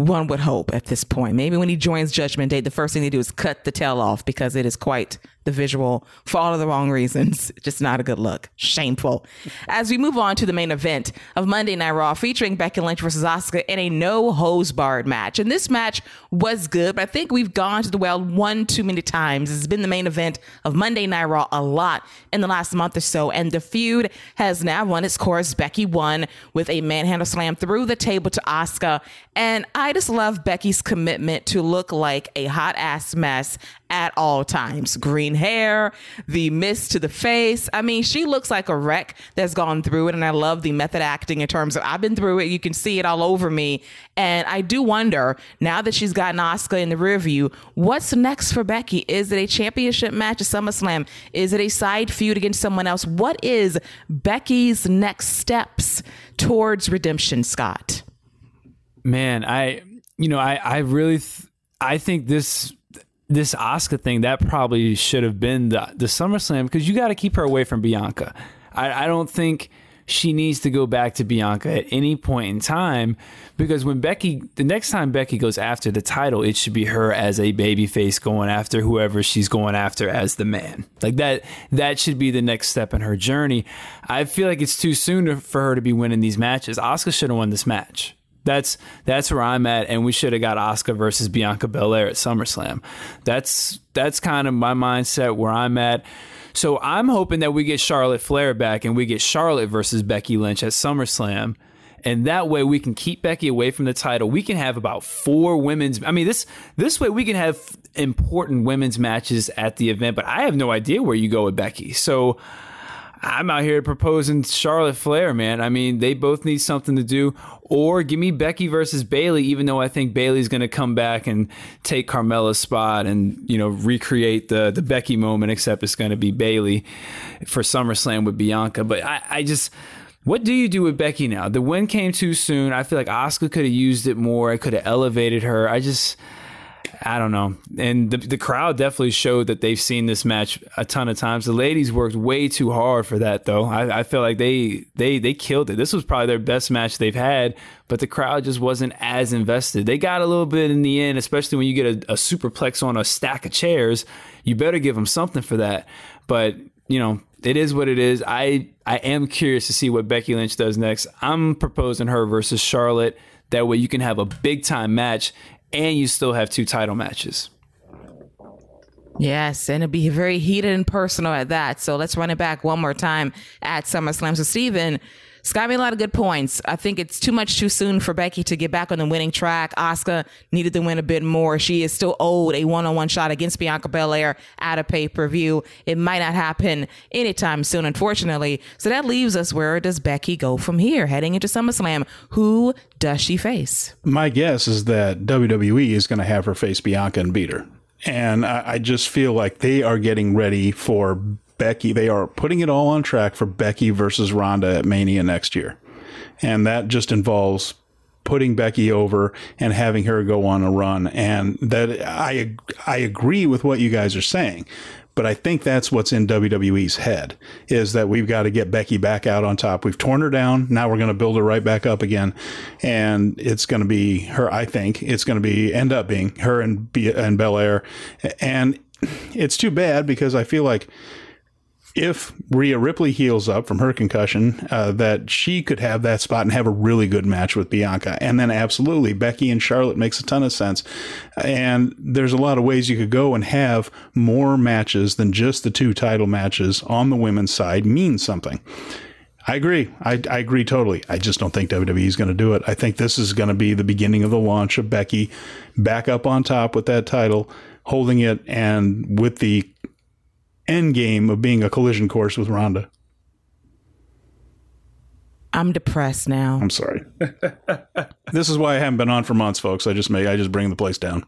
one would hope at this point. Maybe when he joins Judgment Day, the first thing they do is cut the tail off because it is quite the visual for all of the wrong reasons. Just not a good look. Shameful. As we move on to the main event of Monday Night Raw featuring Becky Lynch versus Asuka in a no holds barred match. And this match was good, but I think we've gone to the well one too many times. It's been the main event of Monday Night Raw a lot in the last month or so. And the feud has now run its course. Becky won with a manhandle slam through the table to Asuka. And I just love Becky's commitment to look like a hot ass mess at all times. Green hair, the mist to the face. I mean, she looks like a wreck that's gone through it. And I love the method acting in terms of I've been through it. You can see it all over me. And I do wonder now that she's gotten Asuka in the rear view, what's next for Becky? Is it a championship match at SummerSlam? Is it a side feud against someone else? What is Becky's next steps towards redemption, Scott? Man, I, you know, I, I really, th- I think this this Asuka thing that probably should have been the the SummerSlam because you got to keep her away from Bianca. I, I don't think she needs to go back to Bianca at any point in time because when Becky, the next time Becky goes after the title, it should be her as a babyface going after whoever she's going after as the man. Like that, that should be the next step in her journey. I feel like it's too soon for her to be winning these matches. Asuka should have won this match. That's that's where I'm at, and we should have got Asuka versus Bianca Belair at SummerSlam. That's that's kind of my mindset where I'm at. So I'm hoping that we get Charlotte Flair back and we get Charlotte versus Becky Lynch at SummerSlam. And that way we can keep Becky away from the title. We can have about four women's I mean this this way we can have important women's matches at the event, but I have no idea where you go with Becky. So I'm out here proposing Charlotte Flair, man. I mean, they both need something to do. Or give me Becky versus Bayley, even though I think Bayley's going to come back and take Carmella's spot and you know recreate the the Becky moment, except it's going to be Bayley for SummerSlam with Bianca. But I, I just. What do you do with Becky now? The win came too soon. I feel like Asuka could have used it more. I could have elevated her. I just, I don't know. And the, the crowd definitely showed that they've seen this match a ton of times. The ladies worked way too hard for that, though. I, I feel like they they they killed it. This was probably their best match they've had, but the crowd just wasn't as invested. They got a little bit in the end, especially when you get a, a superplex on a stack of chairs. You better give them something for that. But you know, it is what it is. I I am curious to see what Becky Lynch does next. I'm proposing her versus Charlotte. That way you can have a big time match and you still have two title matches. Yes, and it'll be very heated and personal at that. So let's run it back one more time at SummerSlam. So, Steven, Scott made a lot of good points. I think it's too much too soon for Becky to get back on the winning track. Asuka needed to win a bit more. She is still owed a one-on-one shot against Bianca Belair at a pay-per-view. It might not happen anytime soon, unfortunately. So that leaves us where does Becky go from here, heading into SummerSlam? Who does she face? My guess is that WWE is going to have her face Bianca and beat her. And I, I just feel like they are getting ready for Becky. They are putting it all on track for Becky versus Ronda at Mania next year. And that just involves putting Becky over and having her go on a run. And that I I agree with what you guys are saying. But I think that's what's in WWE's head is that we've got to get Becky back out on top. We've torn her down. Now we're going to build her right back up again. And it's going to be her, I think it's going to be, end up being her and, and Belair. And it's too bad because I feel like if Rhea Ripley heals up from her concussion, uh, that she could have that spot and have a really good match with Bianca. And then absolutely, Becky and Charlotte makes a ton of sense. And there's a lot of ways you could go and have more matches than just the two title matches on the women's side mean something. I agree. I, I agree totally. I just don't think WWE is going to do it. I think this is going to be the beginning of the launch of Becky back up on top with that title, holding it, and with the end game of being a collision course with Ronda. I'm depressed now. I'm sorry. this is why I haven't been on for months, folks. I just make I just bring the place down.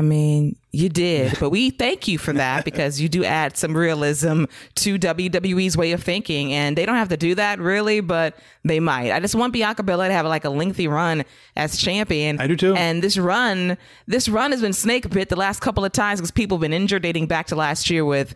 I mean, you did, but we thank you for that because you do add some realism to WWE's way of thinking, and they don't have to do that really, but they might. I just want Bianca Belair to have like a lengthy run as champion. I do too. And this run, this run has been snake bit the last couple of times because people have been injured, dating back to last year with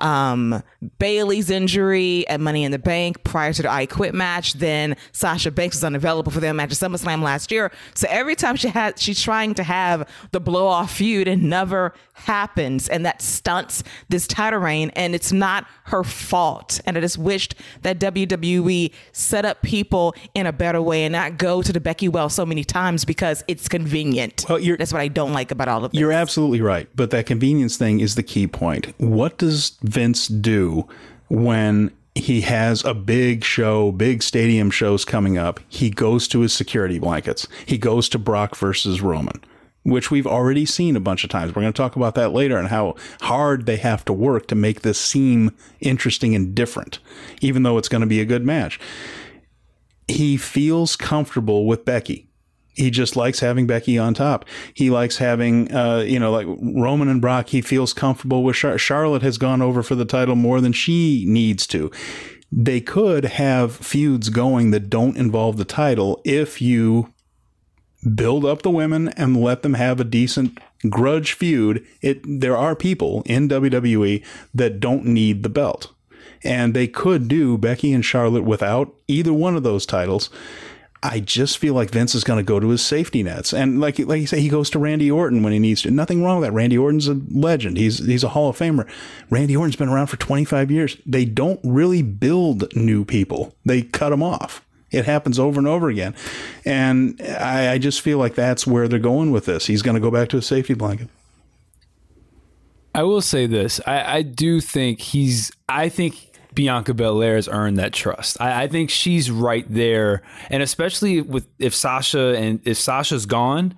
um, Bayley's injury at Money in the Bank prior to the I Quit match. Then Sasha Banks was unavailable for them match at SummerSlam last year. So every time she had, she's trying to have the blow off feud and never happens. And that stunts this title reign. And it's not her fault. And I just wished that WWE set up people in a better way and not go to the Becky Well so many times because it's convenient. Well, that's what I don't like about all of this. You're absolutely right. But that convenience thing is the key point. What does Vince do when he has a big show, big stadium shows coming up? He goes to his security blankets. He goes to Brock versus Roman which we've already seen a bunch of times. We're going to talk about that later and how hard they have to work to make this seem interesting and different, even though it's going to be a good match. He feels comfortable with Becky. He just likes having Becky on top. He likes having, uh, you know, like Roman and Brock. He feels comfortable with Char- Charlotte. Has gone over for the title more than she needs to. They could have feuds going that don't involve the title if you build up the women and let them have a decent grudge feud. It there are people in WWE that don't need the belt. And they could do Becky and Charlotte without either one of those titles. I just feel like Vince is going to go to his safety nets, and like like you say, he goes to Randy Orton when he needs to. Nothing wrong with that. Randy Orton's a legend. He's he's a Hall of Famer. Randy Orton's been around for 25 years. They don't really build new people. They cut them off. It happens over and over again. And I, I just feel like that's where they're going with this. He's going to go back to a safety blanket. I will say this. I, I do think he's, I think Bianca Belair has earned that trust. I, I, think she's right there. And especially with if Sasha and if Sasha's gone,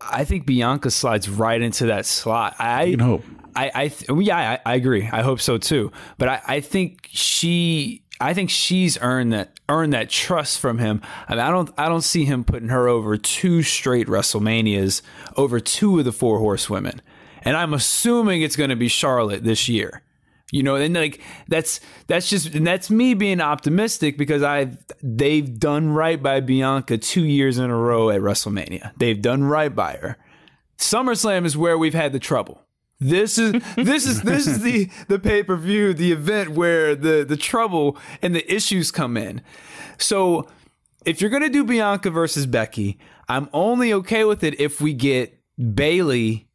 I think Bianca slides right into that slot. I You can hope. I, I th- yeah, I, I agree. I hope so too. But I, I think she, I think she's earned that earned that trust from him. I, mean, I don't, I don't see him putting her over two straight WrestleManias over two of the four horsewomen. And I'm assuming it's going to be Charlotte this year. You know, and like that's that's just and that's me being optimistic because I they've done right by Bianca two years in a row at WrestleMania. They've done right by her. SummerSlam is where we've had the trouble. This is this is this is the the pay per view, the event where the the trouble and the issues come in. So if you're gonna do Bianca versus Becky, I'm only okay with it if we get Bayley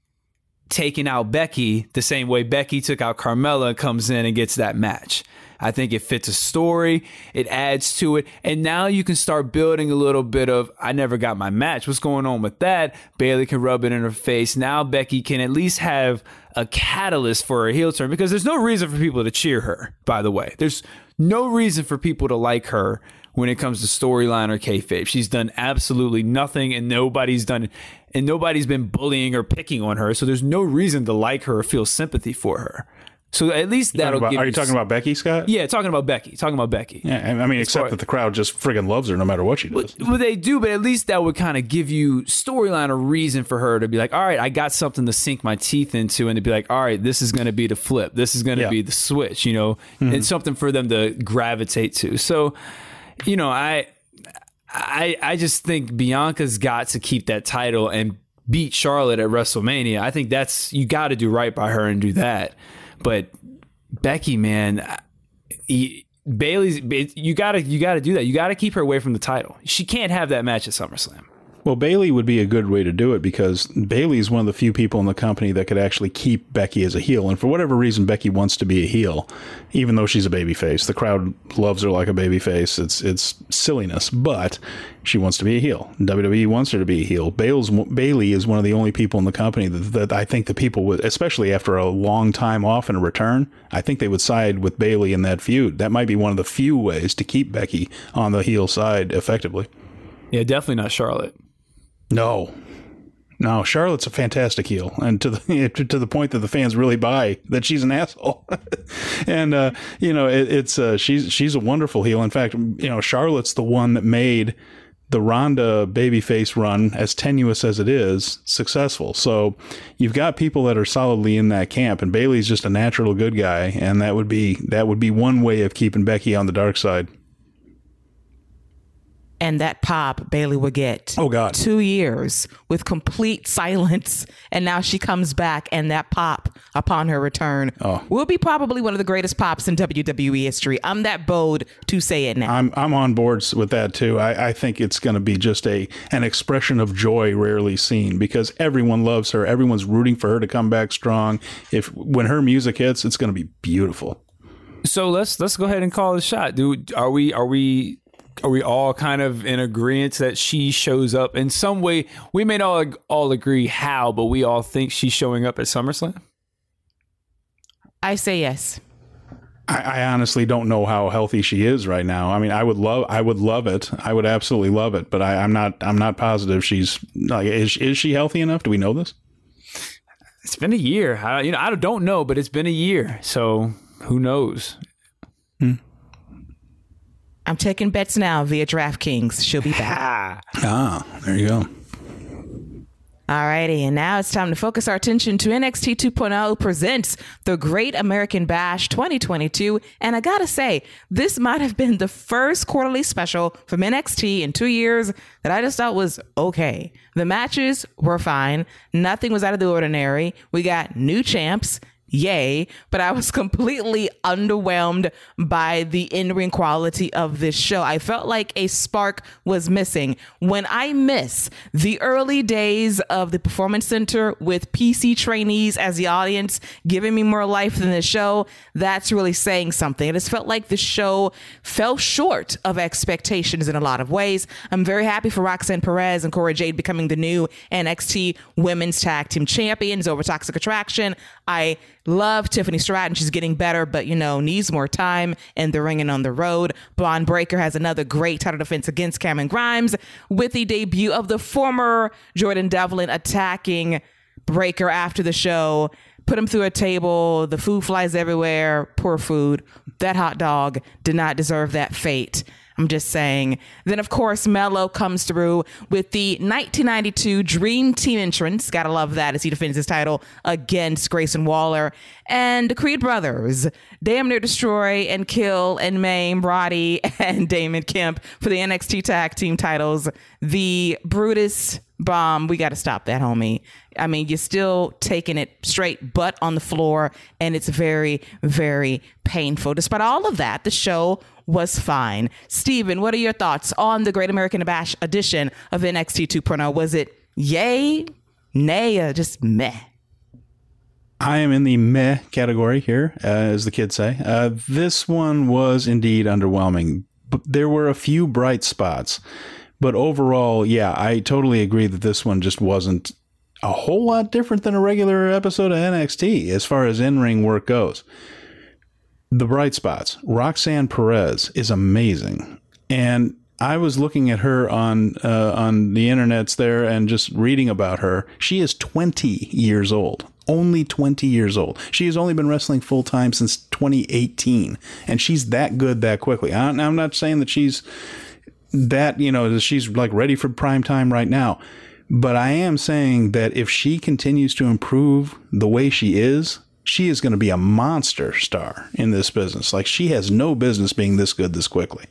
taking out Becky the same way Becky took out Carmella comes in and gets that match. I think it fits a story, it adds to it, and now you can start building a little bit of I never got my match. What's going on with that? Bayley can rub it in her face. Now Becky can at least have a catalyst for a heel turn because there's no reason for people to cheer her, by the way. There's no reason for people to like her when it comes to storyline or kayfabe. She's done absolutely nothing, and nobody's done, and nobody's been bullying or picking on her. So there's no reason to like her or feel sympathy for her. So at least that'll About- give. are you talking about Becky Scott? Yeah, talking about Becky. Talking about Becky. Yeah, I mean, except far- that the crowd just friggin' loves her no matter what she does. Well, they do, but at least that would kind of give you storyline a reason for her to be like, all right, I got something to sink my teeth into, and to be like, all right, this is going to be the flip, this is going to Yeah. be the switch, you know, mm-hmm. and something for them to gravitate to. So, you know, I, I, I just think Bianca's got to keep that title and beat Charlotte at WrestleMania. I think that's you got to do right by her and do that, but Becky, man. Bayley's you gotta you gotta do that. You gotta keep her away from the title. She can't have that match at SummerSlam. Well, Bayley would be a good way to do it because Bayley is one of the few people in the company that could actually keep Becky as a heel. And for whatever reason, Becky wants to be a heel, even though she's a babyface. The crowd loves her like a babyface. It's it's silliness, but she wants to be a heel. WWE wants her to be a heel. Bale's, Bayley is one of the only people in the company that, that I think the people would, especially after a long time off and a return, I think they would side with Bayley in that feud. That might be one of the few ways to keep Becky on the heel side effectively. Yeah, definitely not Charlotte. No, no. Charlotte's a fantastic heel, and to the to the point that the fans really buy that she's an asshole. and uh, you know, it, it's uh, she's she's a wonderful heel. In fact, you know, Charlotte's the one that made the Ronda babyface run, as tenuous as it is, successful. So you've got people that are solidly in that camp, and Bayley's just a natural good guy, and that would be that would be one way of keeping Becky on the dark side. And that pop Bayley would get. Oh, God. Two years with complete silence. And now she comes back and that pop upon her return Oh. will be probably one of the greatest pops in WWE history. I'm that bold to say it now. I'm I'm on board with that too. I, I think it's going to be just a an expression of joy rarely seen because everyone loves her. Everyone's rooting for her to come back strong. If when her music hits, it's going to be beautiful. So let's let's go ahead and call the shot, dude. Are we are we are we all kind of in agreement that she shows up in some way? We may not all agree how, but we all think she's showing up at SummerSlam. I say yes. I, I honestly don't know how healthy she is right now. I mean, I would love I would love it. I would absolutely love it, but I, I'm not I'm not positive she's like is is she healthy enough? Do we know this? It's been a year. I, you know, I don't know, but it's been a year. So who knows? I'm taking bets now via DraftKings. She'll be back. Ah, there you go. All righty, and now it's time to focus our attention to NXT 2.0 presents the Great American Bash 2022. And I gotta say, this might have been the first quarterly special from NXT in two years that I just thought was okay. The matches were fine, nothing was out of the ordinary. We got new champs. Yay, but I was completely underwhelmed by the in ring quality of this show. I felt like a spark was missing. When I miss the early days of the Performance Center with PC trainees as the audience giving me more life than the show, that's really saying something. It just felt like the show fell short of expectations in a lot of ways. I'm very happy for Roxanne Perez and Cora Jade becoming the new NXT Women's Tag Team Champions over Toxic Attraction. I Love Tiffany Stratton. She's getting better, but you know, needs more time in the ring and on the road. Bron Breaker has another great title defense against Cameron Grimes with the debut of the former Jordan Devlin attacking Breaker after the show. Put him through a table. The food flies everywhere. Poor food. That hot dog did not deserve that fate. I'm just saying. Then, of course, Melo comes through with the 1992 Dream Team entrance. Gotta love that as he defends his title against Grayson Waller. And the Creed brothers damn near destroy and kill and maim Roddy and Damon Kemp for the NXT Tag Team titles. The Brutus bomb. We got to stop that, homie. I mean, you're still taking it straight butt on the floor, and it's very, very painful. Despite all of that, the show was fine. Steven, what are your thoughts on the Great American Bash edition of NXT 2.0? Was it yay, nay, or just meh? I am in the meh category here, uh, as the kids say. Uh, this one was indeed underwhelming, but there were a few bright spots. But overall, yeah, I totally agree that this one just wasn't a whole lot different than a regular episode of NXT as far as in ring work goes. The bright spots Roxanne Perez is amazing. And I was looking at her on uh, on the internets there and just reading about her. She is 20 years old. Only 20 years old. She has only been wrestling full time since 2018, and she's that good that quickly. I, I'm not saying that she's that you know she's like ready for prime time right now, but I am saying that if she continues to improve the way she is, she is going to be a monster star in this business. Like she has no business being this good this quickly.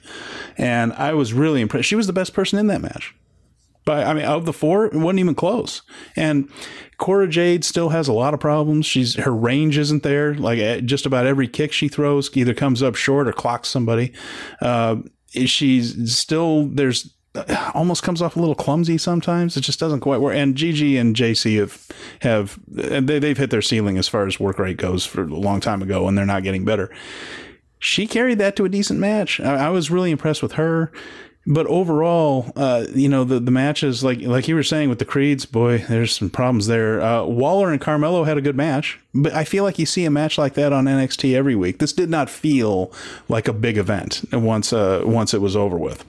And I was really impressed. She was the best person in that match. But I mean, of the four, it wasn't even close. And Cora Jade still has a lot of problems. She's her range isn't there. Like eh, just about every kick she throws either comes up short or clocks somebody. Uh, she's still there's almost comes off a little clumsy sometimes. It just doesn't quite work. And Gigi and Jacy have have they they've hit their ceiling as far as work rate goes for a long time ago, and they're not getting better. She carried that to a decent match. I, I was really impressed with her. But overall, uh, you know, the, the matches, like like you were saying with the Creeds, boy, there's some problems there. Uh, Waller and Carmelo had a good match, but I feel like you see a match like that on NXT every week. This did not feel like a big event once uh, once it was over with.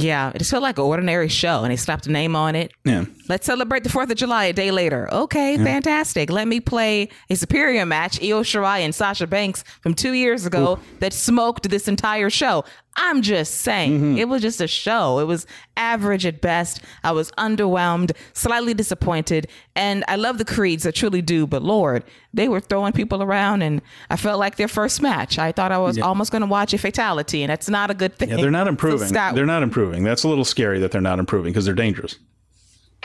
Yeah, it just felt like an ordinary show, and they slapped a name on it. Yeah. Let's celebrate the 4th of July a day later. Okay, fantastic. Let me play a superior match, Io Shirai and Sasha Banks from two years ago that smoked this entire show. I'm just saying, mm-hmm. it was just a show. It was average at best. I was underwhelmed, slightly disappointed, and I love the Creeds, I truly do, but Lord, they were throwing people around, and I felt like their first match. I thought I was almost going to watch a fatality, and that's not a good thing. Yeah, they're not So, improving. Scott, they're not improving. That's a little scary that they're not improving because they're dangerous.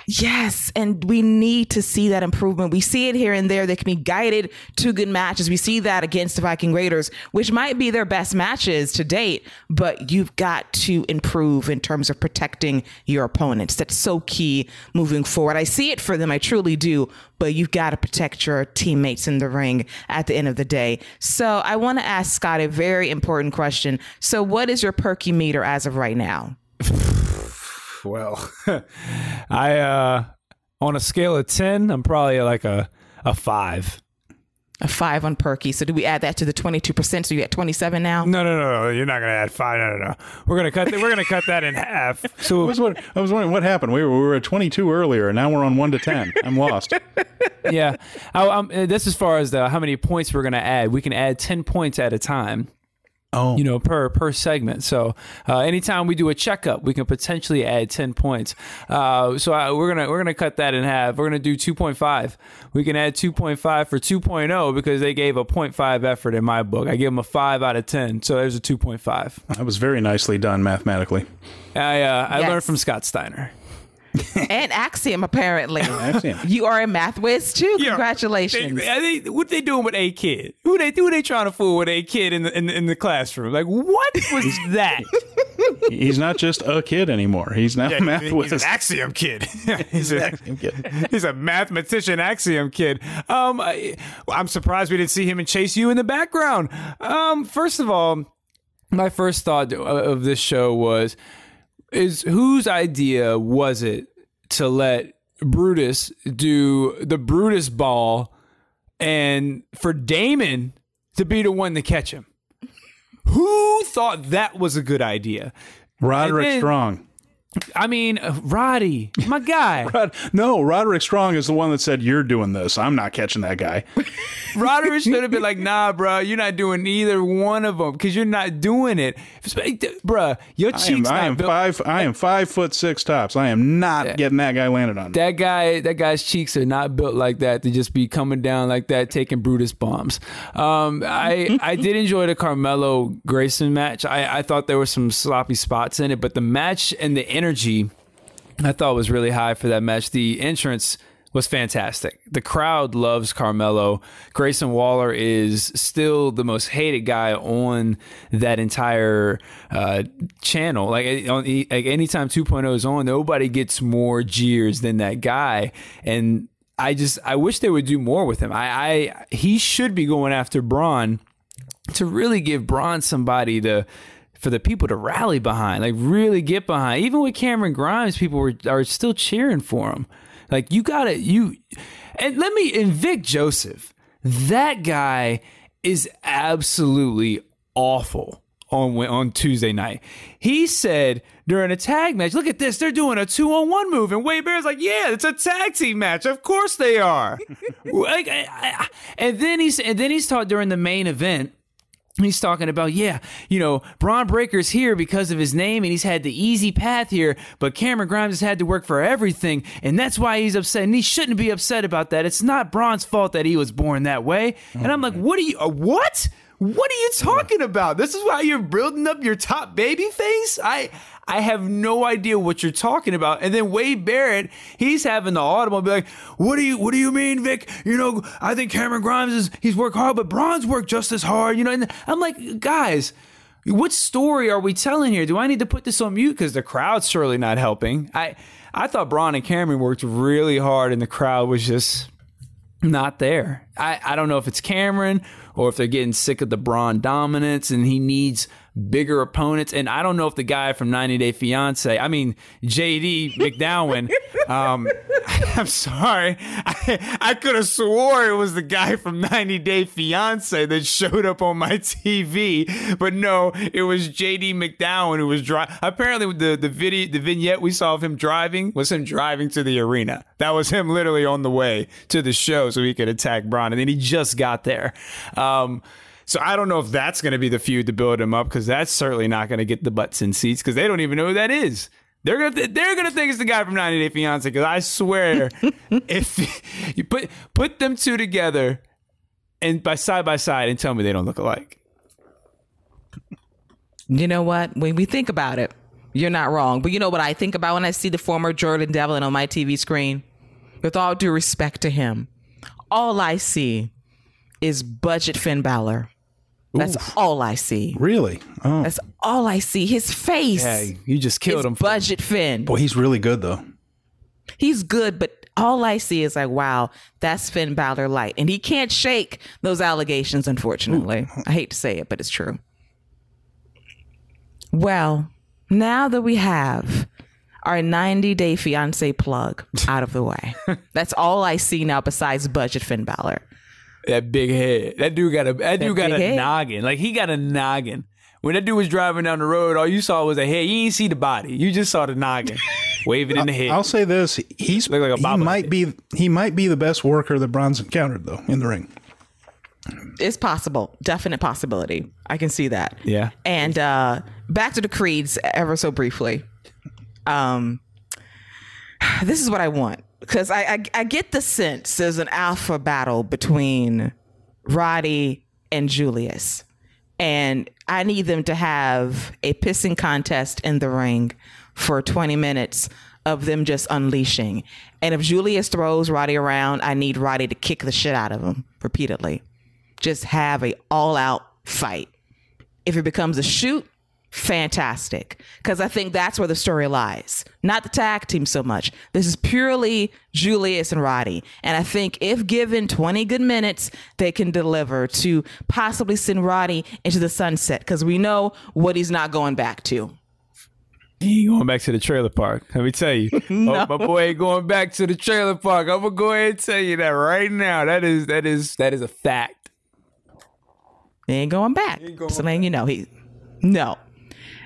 Yes, and we need to see that improvement. We see it here and there. They can be guided to good matches. We see that against the Viking Raiders, which might be their best matches to date, but you've got to improve in terms of protecting your opponents. That's so key moving forward. I see it for them, I truly do, but you've got to protect your teammates in the ring at the end of the day. So I want to ask Scott a very important question. So, what is your perky meter as of right now? Well, I uh on a scale of ten, I'm probably like a a five. A five on Perky. So do we add that to the 22%? So you at 27 now? No, no, no, no. You're not gonna add five. No, no, no. We're gonna cut. We're gonna cut that in half. I So was, wondering, I was wondering what happened. We were, we were at 22 earlier, and now we're on 1 to 10. I'm lost. yeah, I, I'm, that's as far as the how many points we're gonna add. We can add ten points at a time. Oh. you know, per per segment. So uh, anytime we do a checkup, we can potentially add ten points. Uh, so I, we're gonna we're gonna cut that in half. We're gonna do two point five. We can add two point five for 2.0 because they gave a 0.5 effort in my book. I give them a five out of ten. So there's a two point five. That was very nicely done mathematically. I uh, I Yes. learned from Scott Steiner. and Axiom, apparently. Axiom. You are a math whiz too. Congratulations. They, they, what they doing with a kid? Who they who they trying to fool with a kid in the in, the- in the classroom? Like what was that? He's not just a kid anymore. He's now a math he's whiz. an axiom kid. he's, a, Axiom kid. he's a mathematician axiom kid. Um, I, I'm surprised we didn't see him and Chase U in the background. Um, first of all, my first thought of this show was is whose idea was it to let Brutus do the Brutus ball and for Damon to be the one to catch him. Who thought that was a good idea? Roderick then- Strong. I mean, Roddy, my guy. Rod, no, Roderick Strong is the one that said, You're doing this. I'm not catching that guy. Roderick should have been like, nah, bro, you're not doing either one of them because you're not doing it. Bruh, your I am, cheeks I am built- five I am five foot six tops. I am not getting that guy landed on. That guy, that guy's cheeks are not built like that to just be coming down like that, taking Brutus bombs. Um, I I did enjoy the Carmelo Grayson match. I, I thought there were some sloppy spots in it, but the match and the energy, I thought was really high for that match. The entrance was fantastic. The crowd loves Carmelo. Grayson Waller is still the most hated guy on that entire uh, channel. Like, on, like anytime 2.0 is on, nobody gets more jeers than that guy. And I just I wish they would do more with him. I, I he should be going after Bron to really give Bron somebody to for the people to rally behind, like really get behind. Even with Cameron Grimes, people were are still cheering for him. Like you gotta you and let me and Vic Joseph, that guy is absolutely awful on on Tuesday night. He said during a tag match, "Look at this, they're doing a two on one move," and Wade Bear's like, "Yeah, it's a tag team match. Of course they are." like, I, I, and then he's and then he's taught during the main event. He's talking about, yeah, you know, Bron Breaker's here because of his name and he's had the easy path here, but Cameron Grimes has had to work for everything, and that's why he's upset. And he shouldn't be upset about that. It's not Bron's fault that he was born that way. And I'm like, what are you, uh, what? What are you talking about? This is why you're building up your top baby face? I I have no idea what you're talking about. And then Wade Barrett, he's having the audible be like, "What do you What do you mean, Vic? You know, I think Cameron Grimes is he's worked hard, but Bron's worked just as hard." You know, and I'm like, guys. What story are we telling here? Do I need to put this on mute because the crowd's surely not helping? I I thought Bron and Cameron worked really hard, and the crowd was just not there. I, I don't know if it's Cameron or if they're getting sick of the Bron dominance and he needs bigger opponents. And I don't know if the guy from 90 Day Fiance, I mean, JD McDonagh, um, I'm sorry. I, I could have swore it was the guy from 90 Day Fiance that showed up on my TV, but no, it was JD McDonagh who was driving. Apparently, the, the video, the vignette we saw of him driving was him driving to the arena. That was him literally on the way to the show so he could attack Bron. And then he just got there. Um, so I don't know if that's going to be the feud to build him up because that's certainly not going to get the butts in seats because they don't even know who that is. They're gonna th- they're gonna think it's the guy from 90 Day Fiance because I swear if you put put them two together and by side by side and tell me they don't look alike. You know what? When we think about it, you're not wrong. But you know what I think about when I see the former Jordan Devlin on my TV screen? With all due respect to him, all I see is budget Finn Balor. That's all I see. Really? Oh, That's all I see. His face. Hey, you just killed is him. budget Finn. boy, he's really good though. He's good, but all I see is like, wow, that's Finn Balor light. And he can't shake those allegations, unfortunately. I hate to say it, but it's true. Well, now that we have our 90 day fiance plug out of the way, that's all I see now besides budget Finn Balor. That big head. That dude got a that, dude got a head. noggin. Like he got a noggin. When that dude was driving down the road, all you saw was a head. You didn't see the body. You just saw the noggin waving in the head. I'll say this: he's like a he bobblehead. might be he might be the best worker that Bron's encountered though in the ring. It's possible. Definite possibility. I can see that. Yeah. And uh back to the creeds ever so briefly. Um this is what I want. Because I, I I get the sense there's an alpha battle between Roddy and Julius. And I need them to have a pissing contest in the ring for 20 minutes of them just unleashing. And if Julius throws Roddy around, I need Roddy to kick the shit out of him repeatedly just have a all out fight. If it becomes a shoot, fantastic. Because I think that's where the story lies. Not the tag team so much. This is purely Julius and Roddy. And I think if given 20 good minutes, they can deliver to possibly send Roddy into the sunset because we know what he's not going back to. He ain't going back to the trailer park. Let me tell you. Oh, no. Oh, my boy ain't going back to the trailer park. I'm gonna go ahead and tell you that right now. That is that is that is a fact. He ain't going back. so letting you know he no.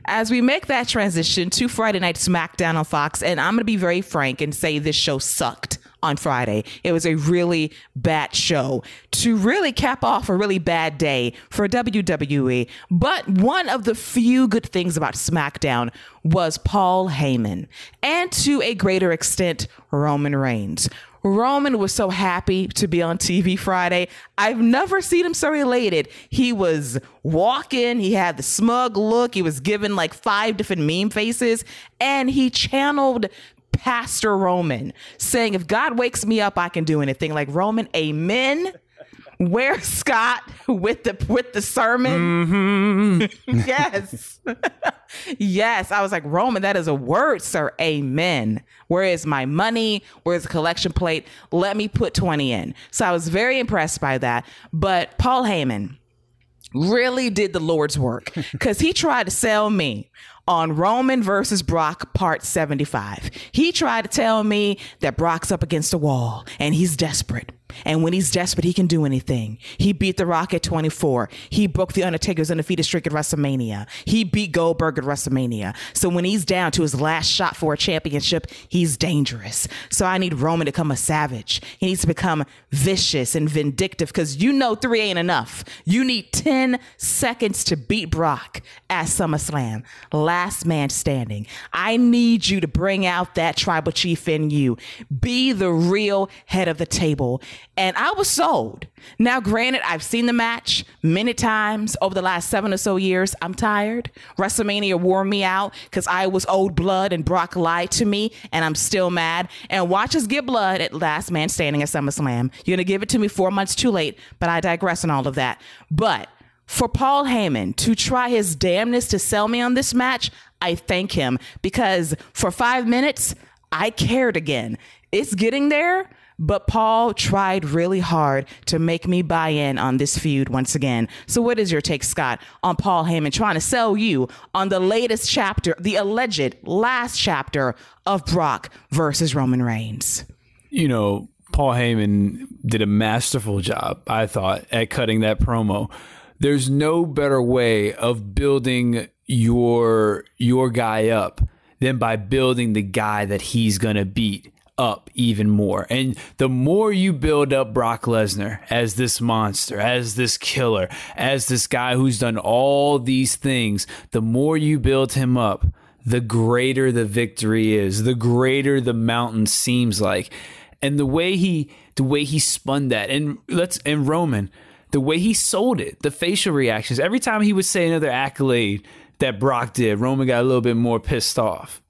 As we make that transition to Friday Night SmackDown on Fox, and I'm gonna be very frank and say this show sucked on Friday. It was a really bad show to really cap off a really bad day for WWE. But one of the few good things about SmackDown was Paul Heyman, and to a greater extent, Roman Reigns. Roman was so happy to be on TV Friday. I've never seen him so elated. He was walking, he had the smug look, he was given like five different meme faces, and he channeled Pastor Roman, saying, If God wakes me up, I can do anything. Like Roman, amen. Where's Scott with the with the sermon? Mm-hmm. yes. yes. I was like, Roman, that is a word, sir. Amen. Where is my money? Where's the collection plate? Let me put 20 in. So I was very impressed by that. But Paul Heyman really did the Lord's work because he tried to sell me on Roman versus Brock part 75. He tried to tell me that Brock's up against a wall and he's desperate. And when he's desperate, he can do anything. He beat The Rock at 24. He broke The Undertaker's undefeated streak at WrestleMania. He beat Goldberg at WrestleMania. So when he's down to his last shot for a championship, he's dangerous. So I need Roman to become a savage. He needs to become vicious and vindictive because you know three ain't enough. You need 10 seconds to beat Brock at SummerSlam. Last man standing. I need you to bring out that tribal chief in you. Be the real head of the table. And I was sold. Now, granted, I've seen the match many times over the last seven or so years. I'm tired. WrestleMania wore me out because I was old blood and Brock lied to me, and I'm still mad. And watch us get blood at Last Man Standing at SummerSlam. You're going to give it to me four months too late, but I digress on all of that. But for Paul Heyman to try his damnness to sell me on this match, I thank him because for five minutes, I cared again. It's getting there, but Paul tried really hard to make me buy in on this feud once again. So, what is your take, Scott, on Paul Heyman trying to sell you on the latest chapter, the alleged last chapter of Brock versus Roman Reigns? you know, Paul Heyman did a masterful job, I thought, at cutting that promo. There's no better way of building your your guy up than by building the guy that he's gonna beat up even more. And the more you build up Brock Lesnar as this monster, as this killer, as this guy who's done all these things, the more you build him up, the greater the victory is, the greater the mountain seems like. And the way he the way he spun that and let's and Roman, the way he sold it, the facial reactions, every time he would say another accolade that Brock did, Roman got a little bit more pissed off.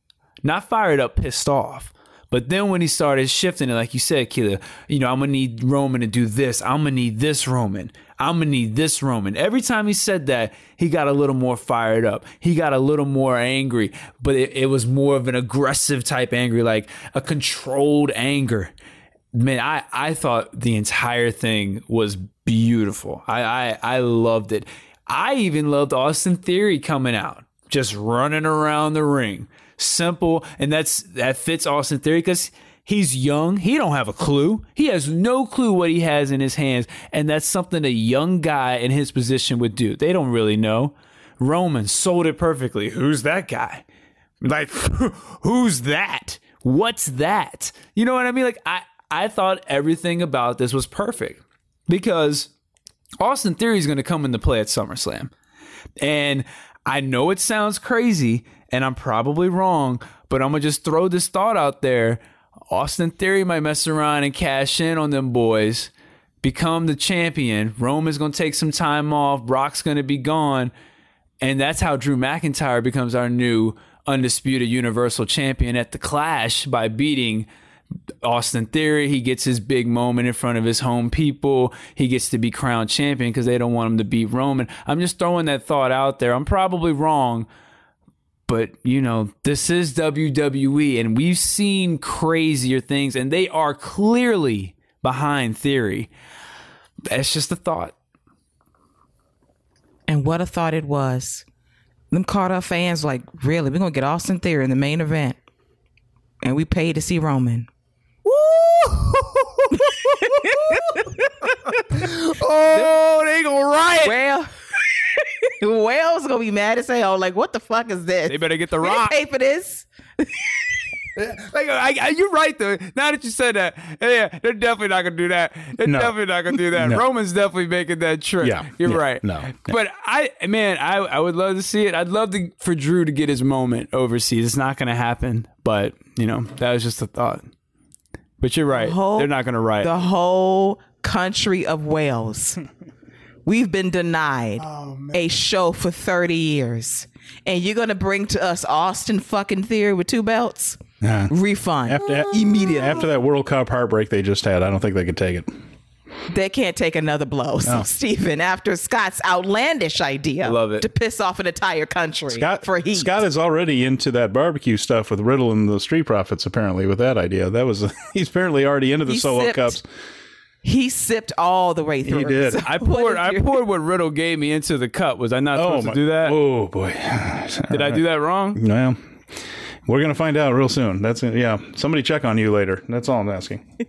Not fired up, pissed off. But then when he started shifting it, like you said, Keila, you know, I'm gonna need Roman to do this. I'm gonna need this Roman. I'm gonna need this Roman. Every time he said that, he got a little more fired up. He got a little more angry, but it, it was more of an aggressive type angry, like a controlled anger. Man, I, I thought the entire thing was beautiful. I, I I loved it. I even loved Austin Theory coming out, just running around the ring simple, and that's that fits Austin Theory because he's young. He don't have a clue. He has no clue what he has in his hands, and that's something a young guy in his position would do. They don't really know. Roman sold it perfectly. Who's that guy? Like, who's that? What's that? You know what I mean? Like, I I thought everything about this was perfect because Austin Theory is going to come into play at SummerSlam, and I know it sounds crazy, and I'm probably wrong, but I'm gonna just throw this thought out there. Austin Theory might mess around and cash in on them boys, become the champion. Roman's gonna take some time off. Brock's gonna be gone, and that's how Drew McIntyre becomes our new undisputed Universal Champion at the Clash by beating. Austin Theory, he gets his big moment in front of his home people. He gets to be crowned champion because they don't want him to beat Roman. I'm just throwing that thought out there. I'm probably wrong, but you know, this is WWE and we've seen crazier things and they are clearly behind theory. That's just a thought. And what a thought it was. them caught up fans like, really, we're gonna get Austin Theory in the main event. And we paid to see Roman. oh, they gonna riot. Well, Wales gonna be mad as hell. Like, what the fuck is this? They better get the rock. pay for this. Like, I, I, you're right though. Now that you said that, yeah, they're definitely not gonna do that. They're No. definitely not gonna do that. No. Roman's definitely making that trip. Yeah. you're Yeah. right. No. Yeah. but I, man, I, I would love to see it. I'd love to for Drew to get his moment overseas. It's not gonna happen, but you know, that was just a thought. But you're right. whole- they're not gonna riot. The whole country of Wales. We've been denied oh, a show for 30 years. And you're gonna bring to us Austin fucking Theory with two belts? Yeah. Refund. After immediate after that World Cup heartbreak they just had, I don't think they could take it. they can't take another blow. So, Stephen, after Scott's outlandish idea love it. to piss off an entire country Scott, for heat. Scott is already into that barbecue stuff with Riddle and the Street Profits. Apparently, with that idea, that was he's apparently already into the He solo sipped. cups. He sipped all the way through. He did. So I poured. is I your- poured what Riddle gave me into the cup. Was I not Oh supposed my, to do that? Oh boy, Did I do that wrong? well, we're gonna find out real soon. That's yeah. Somebody check on you later. That's all I'm asking.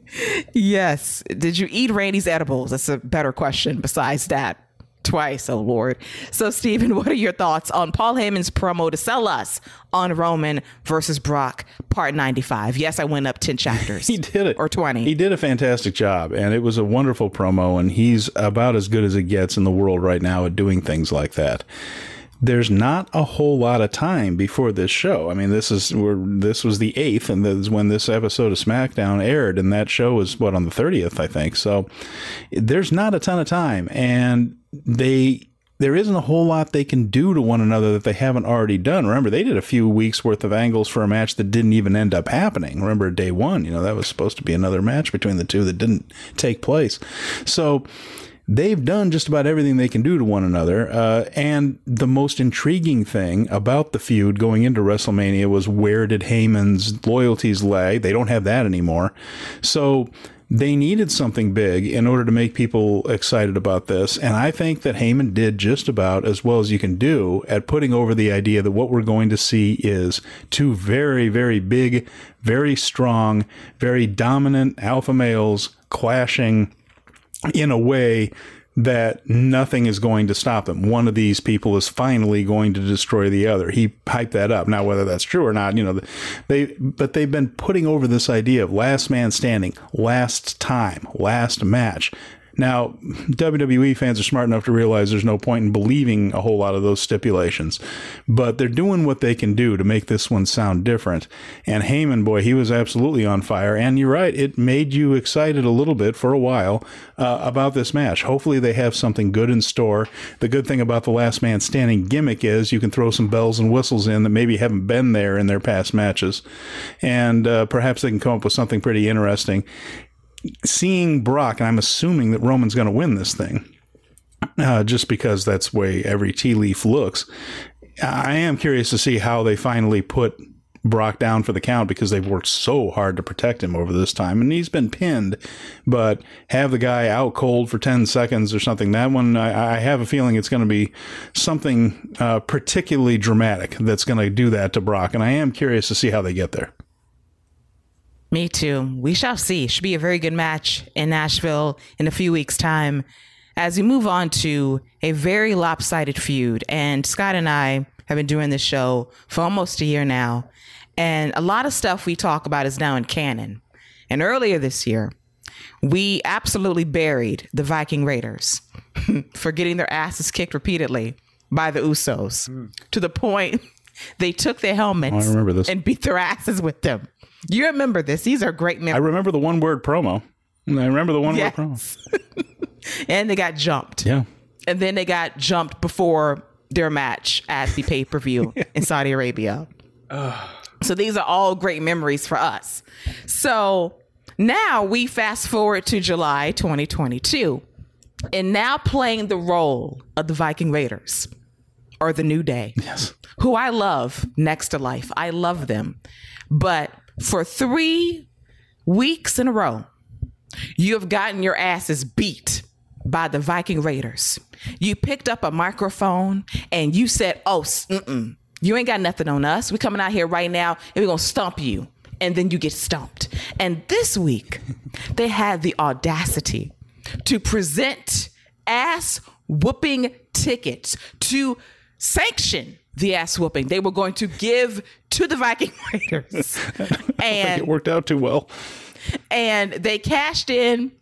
Yes. Did you eat Randy's edibles? That's a better question besides that. Twice, oh Lord. So, Stephen, what are your thoughts on Paul Heyman's promo to sell us on Roman versus Brock, part 95? Yes, I went up 10 chapters. He did it. Or 20. He did a fantastic job, and it was a wonderful promo. And he's about as good as it gets in the world right now at doing things like that. There's not a whole lot of time before this show. I mean, this is we're, this was the eighth, and this is when this episode of SmackDown aired, and that show was what on the thirtieth, I think. So there's not a ton of time, and they there isn't a whole lot they can do to one another that they haven't already done. Remember, they did a few weeks worth of angles for a match that didn't even end up happening. Remember, day one, you know, that was supposed to be another match between the two that didn't take place. So they've done just about everything they can do to one another. Uh, and the most intriguing thing about the feud going into WrestleMania was where did Heyman's loyalties lay? They don't have that anymore. So they needed something big in order to make people excited about this. And I think that Heyman did just about as well as you can do at putting over the idea that what we're going to see is two very, very big, very strong, very dominant alpha males clashing in a way that nothing is going to stop them. One of these people is finally going to destroy the other. He hyped that up. Now, whether that's true or not, you know, they, but they've been putting over this idea of last man standing, last time, last match. Now, WWE fans are smart enough to realize there's no point in believing a whole lot of those stipulations, but they're doing what they can do to make this one sound different. And Heyman, boy, he was absolutely on fire. And you're right, it made you excited a little bit for a while uh, about this match. Hopefully, they have something good in store. The good thing about the last man standing gimmick is you can throw some bells and whistles in that maybe haven't been there in their past matches, and uh, perhaps they can come up with something pretty interesting seeing Brock, and I'm assuming that Roman's going to win this thing, uh, just because that's the way every tea leaf looks. I am curious to see how they finally put Brock down for the count because they've worked so hard to protect him over this time, and he's been pinned. But have the guy out cold for ten seconds or something. That one, I, I have a feeling it's going to be something uh, particularly dramatic that's going to do that to Brock, and I am curious to see how they get there. Me too. We shall see. Should be a very good match in Nashville in a few weeks' time. As we move on to a very lopsided feud, and Scott and I have been doing this show for almost a year now, and a lot of stuff we talk about is now in canon. And earlier this year, we absolutely buried the Viking Raiders for getting their asses kicked repeatedly by the Usos hmm. to the point they took their helmets oh, this. and beat their asses with them. You remember this? These are great memories. I remember the one word promo. I remember the one Yes. word promo. and they got jumped. Yeah. And then they got jumped before their match at the pay per view in Saudi Arabia. So these are all great memories for us. So now we fast forward to July 2022 and now playing the role of the Viking Raiders or the New Day. Yes. who I love next to life. I love them. But for three weeks in a row, you have gotten your asses beat by the Viking Raiders. You picked up a microphone and you said, "Oh, mm-mm, you ain't got nothing on us. We're coming out here right now and we're gonna stomp you." And then you get stumped. And this week, they had the audacity to present ass whooping tickets to sanction the ass whooping they were going to give to the Viking Raiders. and it worked out too well. And they cashed in,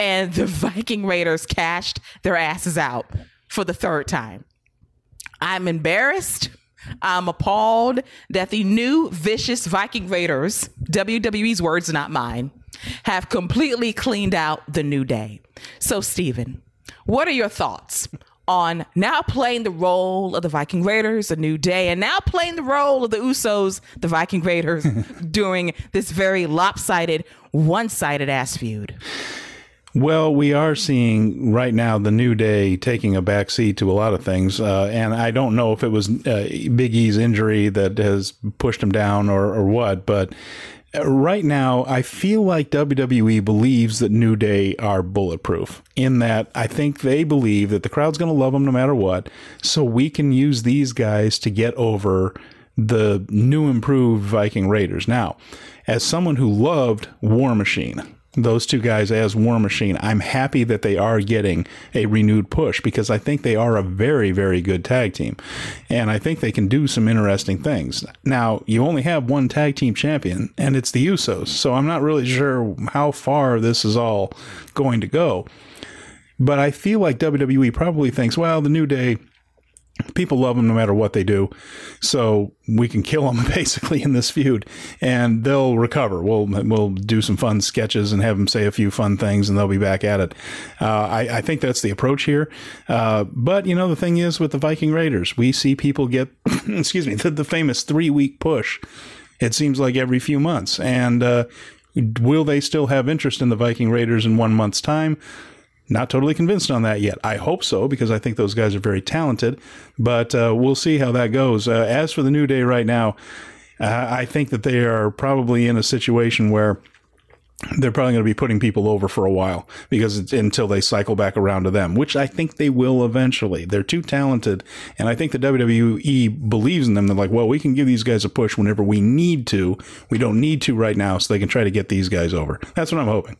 and the Viking Raiders cashed their asses out for the third time. I'm embarrassed. I'm appalled that the new vicious Viking Raiders, WWE's words, not mine, have completely cleaned out the new day. So, Steven, what are your thoughts on now playing the role of the Viking Raiders, a new day, and now playing the role of the Usos, the Viking Raiders, during this very lopsided, one sided ass feud? Well, we are seeing right now the New Day taking a backseat to a lot of things, uh, and I don't know if it was uh, Big E's injury that has pushed him down or, or what, but right now I feel like WWE believes that New Day are bulletproof. In that, I think they believe that the crowd's going to love them no matter what, so we can use these guys to get over the new improved Viking Raiders. Now, as someone who loved War Machine those two guys as War Machine. I'm happy that they are getting a renewed push because I think they are a very, very good tag team. And I think they can do some interesting things. Now, you only have one tag team champion, and it's the Usos. So I'm not really sure how far this is all going to go. But I feel like WWE probably thinks, well, the New Day people love them no matter what they do. So we can kill them basically in this feud, and they'll recover. We'll we'll do some fun sketches and have them say a few fun things, and they'll be back at it. Uh, I, I, think that's the approach here. Uh, but you know, the thing is with the Viking Raiders, we see people get excuse me the, the famous three week push. It seems like every few months, and uh, will they still have interest in the Viking Raiders in one month's time? Not totally convinced on that yet. I hope so because I think those guys are very talented, but uh, we'll see how that goes. Uh, as for the New Day right now, uh, I think that they are probably in a situation where they're probably going to be putting people over for a while because it's until they cycle back around to them, which I think they will eventually. They're too talented, and I think the WWE believes in them. They're like, well, we can give these guys a push whenever we need to. We don't need to right now, so they can try to get these guys over. That's what I'm hoping.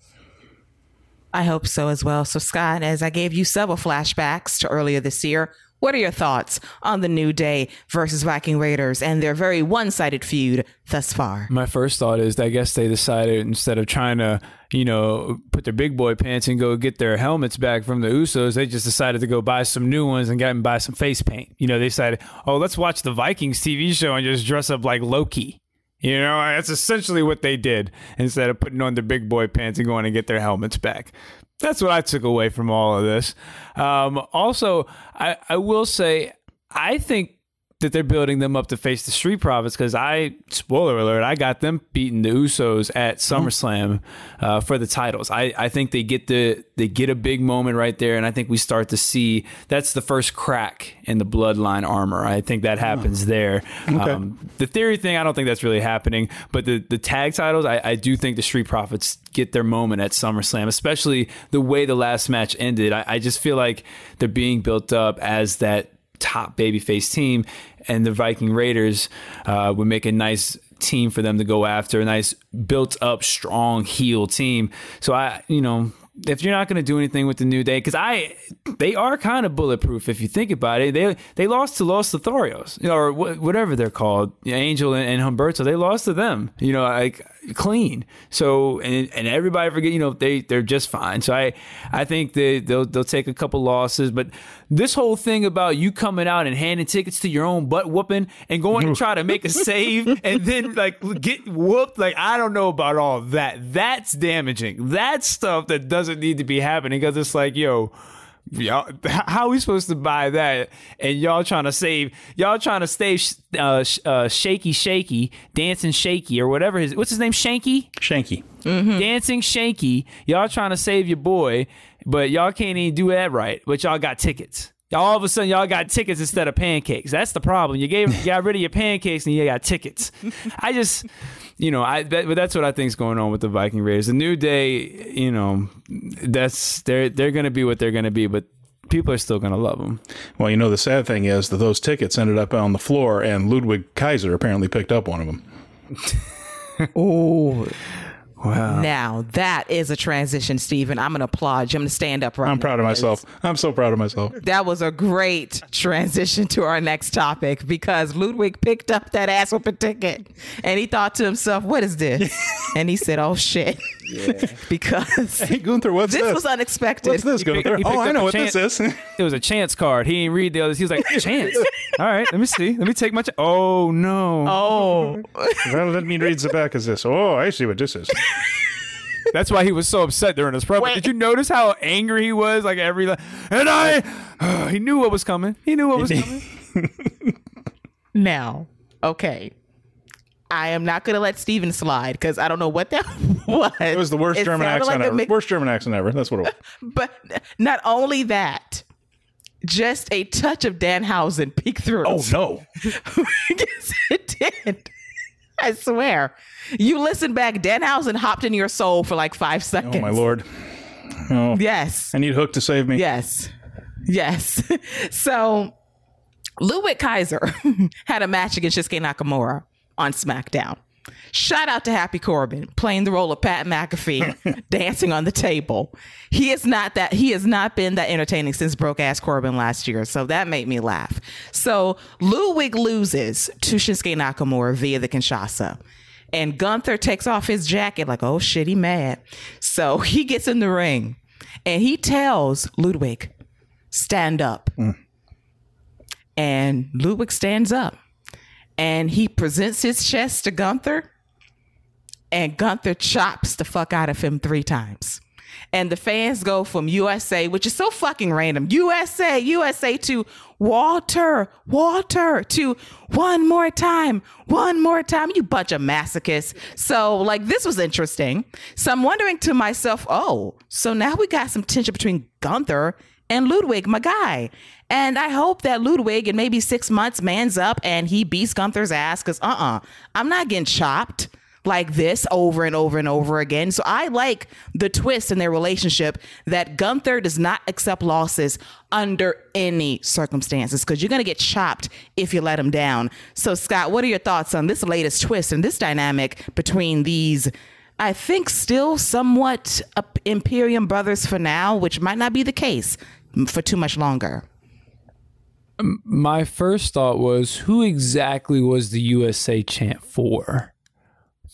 I hope so as well. So, Scott, as I gave you several flashbacks to earlier this year, what are your thoughts on the New Day versus Viking Raiders and their very one sided feud thus far? My first thought is that I guess they decided instead of trying to, you know, put their big boy pants and go get their helmets back from the Usos, they just decided to go buy some new ones and get and buy some face paint. You know, they decided, oh, let's watch the Vikings TV show and just dress up like Loki. You know, that's essentially what they did instead of putting on their big boy pants and going to get their helmets back. That's what I took away from all of this. Um, also, I, I will say, I think that they're building them up to face the Street Profits because I, spoiler alert, I got them beating the Usos at SummerSlam uh, for the titles. I, I think they get the they get a big moment right there, and I think we start to see that's the first crack in the Bloodline armor. I think that happens there. Okay. Um, the theory thing, I don't think that's really happening, but the the tag titles, I, I do think the Street Profits get their moment at SummerSlam, especially the way the last match ended. I, I just feel like they're being built up as that top babyface team, and the Viking Raiders uh, would make a nice team for them to go after, a nice built up, strong heel team. So I, you know, if you're not going to do anything with the New Day, because I, they are kind of bulletproof if you think about it. They they lost to Los Lotharios, or whatever they're called, Angel and, and Humberto. They lost to them, you know, like clean. So and and everybody forget, you know, they they're just fine. So I I think they they'll they'll take a couple losses, but this whole thing about you coming out and handing tickets to your own butt whooping and going to try to make a save and then like get whooped, like I don't know about all that. That's damaging. That's stuff that doesn't need to be happening because it's like, yo, y'all how are we supposed to buy that? And y'all trying to save y'all trying to stay uh, uh, shaky shaky dancing shaky or whatever his what's his name shanky? Shanky. Mm-hmm. dancing shanky y'all trying to save your boy but y'all can't even do that right but y'all got tickets All of a sudden, y'all got tickets instead of pancakes. That's the problem. You gave you got rid of your pancakes and you got tickets. I just, you know, I that, but that's what I think is going on with the Viking Raiders. The New Day, you know, that's they're they're going to be what they're going to be, but people are still going to love them. Well, you know, the sad thing is that those tickets ended up on the floor, and Ludwig Kaiser apparently picked up one of them. Oh. Wow. Now that is a transition, Stephen. I'm gonna applaud you. I'm gonna stand up right I'm proud of myself. I'm so proud of myself. That was a great transition to our next topic because Ludwig picked up that ass whooping ticket and he thought to himself, "What is this?" and he said, "Oh shit," because Hey, Gunther, what's this this? was unexpected. What's this, Gunther? he Oh, picked I up know a what chance. this is. It was a chance card. He didn't read the others. He was like, chance. All right, let me see. Let me take my. Ch- oh no. Oh, well, let me read the back of this. Oh, I see what this is. That's why he was so upset during his promo. Wait. Did you notice how angry he was? Like every and I, he knew what was coming. He knew what was coming. now, okay. I am not going to let Steven slide because I don't know what that was. It was the worst It German accent like ever. Worst German accent ever. That's what it was. But not only that, just a touch of Danhausen peeked through. Oh no! yes, it did. I swear. You listen back, Danhausen hopped in your soul for like five seconds. Oh my lord! Oh, Yes. I need Hook to save me. Yes. Yes. so Ludwig Kaiser had a match against Shinsuke Nakamura on SmackDown. Shout out to Happy Corbin playing the role of Pat McAfee, dancing on the table. He is not that he has not been that entertaining since broke ass Corbin last year, so that made me laugh. So Ludwig loses to Shinsuke Nakamura via the Kinshasa. And Gunther takes off his jacket like, oh shit, he mad. So he gets in the ring and he tells Ludwig, stand up. Mm. And Ludwig stands up and he presents his chest to Gunther, and Gunther chops the fuck out of him three times. And the fans go from USA, which is so fucking random, USA, USA to Walter, Walter to one more time, one more time, you bunch of masochists. So, like, this was interesting. So, I'm wondering to myself, oh, so now we got some tension between Gunther and Ludwig, my guy. And I hope that Ludwig in maybe six months mans up and he beats Gunther's ass because uh uh-uh, uh, i am not getting chopped like this over and over and over again. So I like the twist in their relationship that Gunther does not accept losses under any circumstances because you're going to get chopped if you let him down. So, Scott, what are your thoughts on this latest twist and this dynamic between these? I think still somewhat Imperium brothers for now, which might not be the case for too much longer. My first thought was, who exactly was the USA chant for?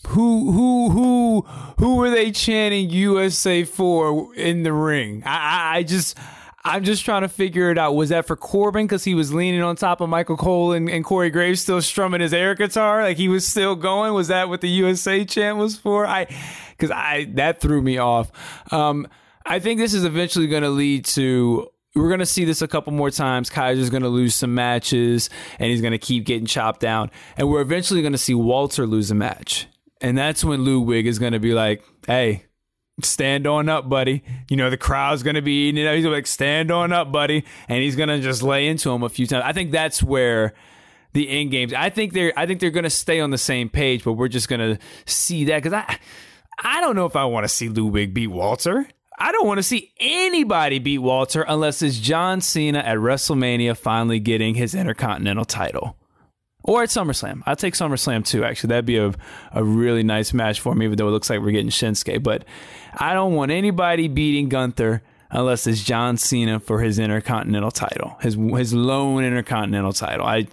Who who who who were they chanting USA for in the ring? I I, I just. I'm just trying to figure it out. Was that for Corbin because he was leaning on top of Michael Cole and, and Corey Graves still strumming his air guitar? Like he was still going? Was that what the USA chant was for? I because I that threw me off. Um, I think this is eventually going to lead to we're going to see this a couple more times. Kaiser's going to lose some matches and he's going to keep getting chopped down. And we're eventually going to see Walter lose a match. And that's when Ludwig is going to be like, hey, stand on up, buddy. You know, the crowd's going to be eating it up. He's like, stand on up, buddy. And he's going to just lay into him a few times. I think that's where the end games, I think they're, I think they're going to stay on the same page, but we're just going to see that because I, I don't know if I want to see Ludwig beat Walter. I don't want to see anybody beat Walter unless it's John Cena at WrestleMania finally getting his Intercontinental title. Or at SummerSlam. I'll take SummerSlam too, actually. That'd be a, a really nice match for me, even though it looks like we're getting Shinsuke. But I don't want anybody beating Gunther unless it's John Cena for his Intercontinental title, his his lone Intercontinental title. I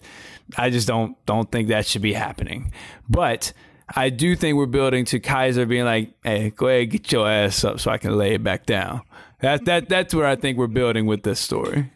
I just don't don't think that should be happening. But I do think we're building to Kaiser being like, "Hey, go ahead, get your ass up, so I can lay it back down." That that that's where I think we're building with this story.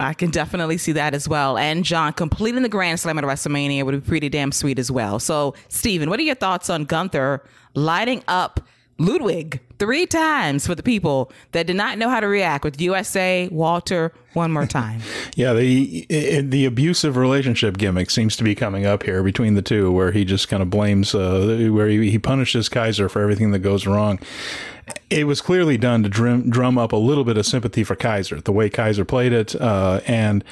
I can definitely see that as well. And John completing the Grand Slam at WrestleMania would be pretty damn sweet as well. So, Steven, what are your thoughts on Gunther lighting up Ludwig three times for the people that did not know how to react with USA Walter one more time? Yeah, the the abusive relationship gimmick seems to be coming up here between the two, where he just kind of blames, uh, where he, he punishes Kaiser for everything that goes wrong. it was clearly done to drum, drum up a little bit of sympathy for Kaiser, the way Kaiser played it, uh, and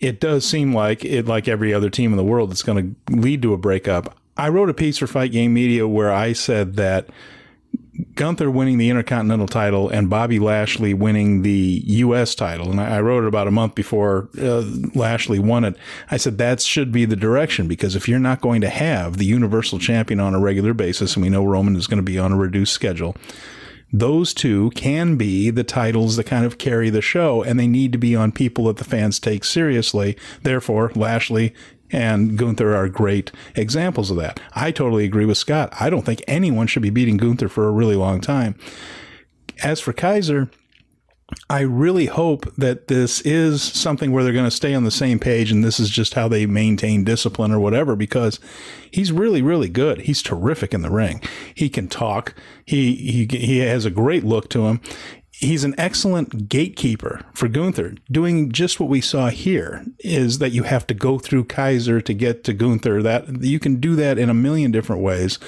it does seem like it, like every other team in the world, it's going to lead to a breakup. I wrote a piece for Fight Game Media where I said that Gunther winning the Intercontinental title and Bobby Lashley winning the U.S. title, and I wrote it about a month before uh, Lashley won it. I said that should be the direction because if you're not going to have the Universal Champion on a regular basis, and we know Roman is going to be on a reduced schedule, those two can be the titles that kind of carry the show, and they need to be on people that the fans take seriously. Therefore, Lashley and Gunther are great examples of that. I totally agree with Scott. I don't think anyone should be beating Gunther for a really long time. As for Kaiser, I really hope that this is something where they're going to stay on the same page and this is just how they maintain discipline or whatever because he's really really good. He's terrific in the ring. He can talk. He he he has a great look to him he's an excellent gatekeeper for Gunther. Doing just what we saw here is that you have to go through Kaiser to get to Gunther. That you can do that in a million different ways.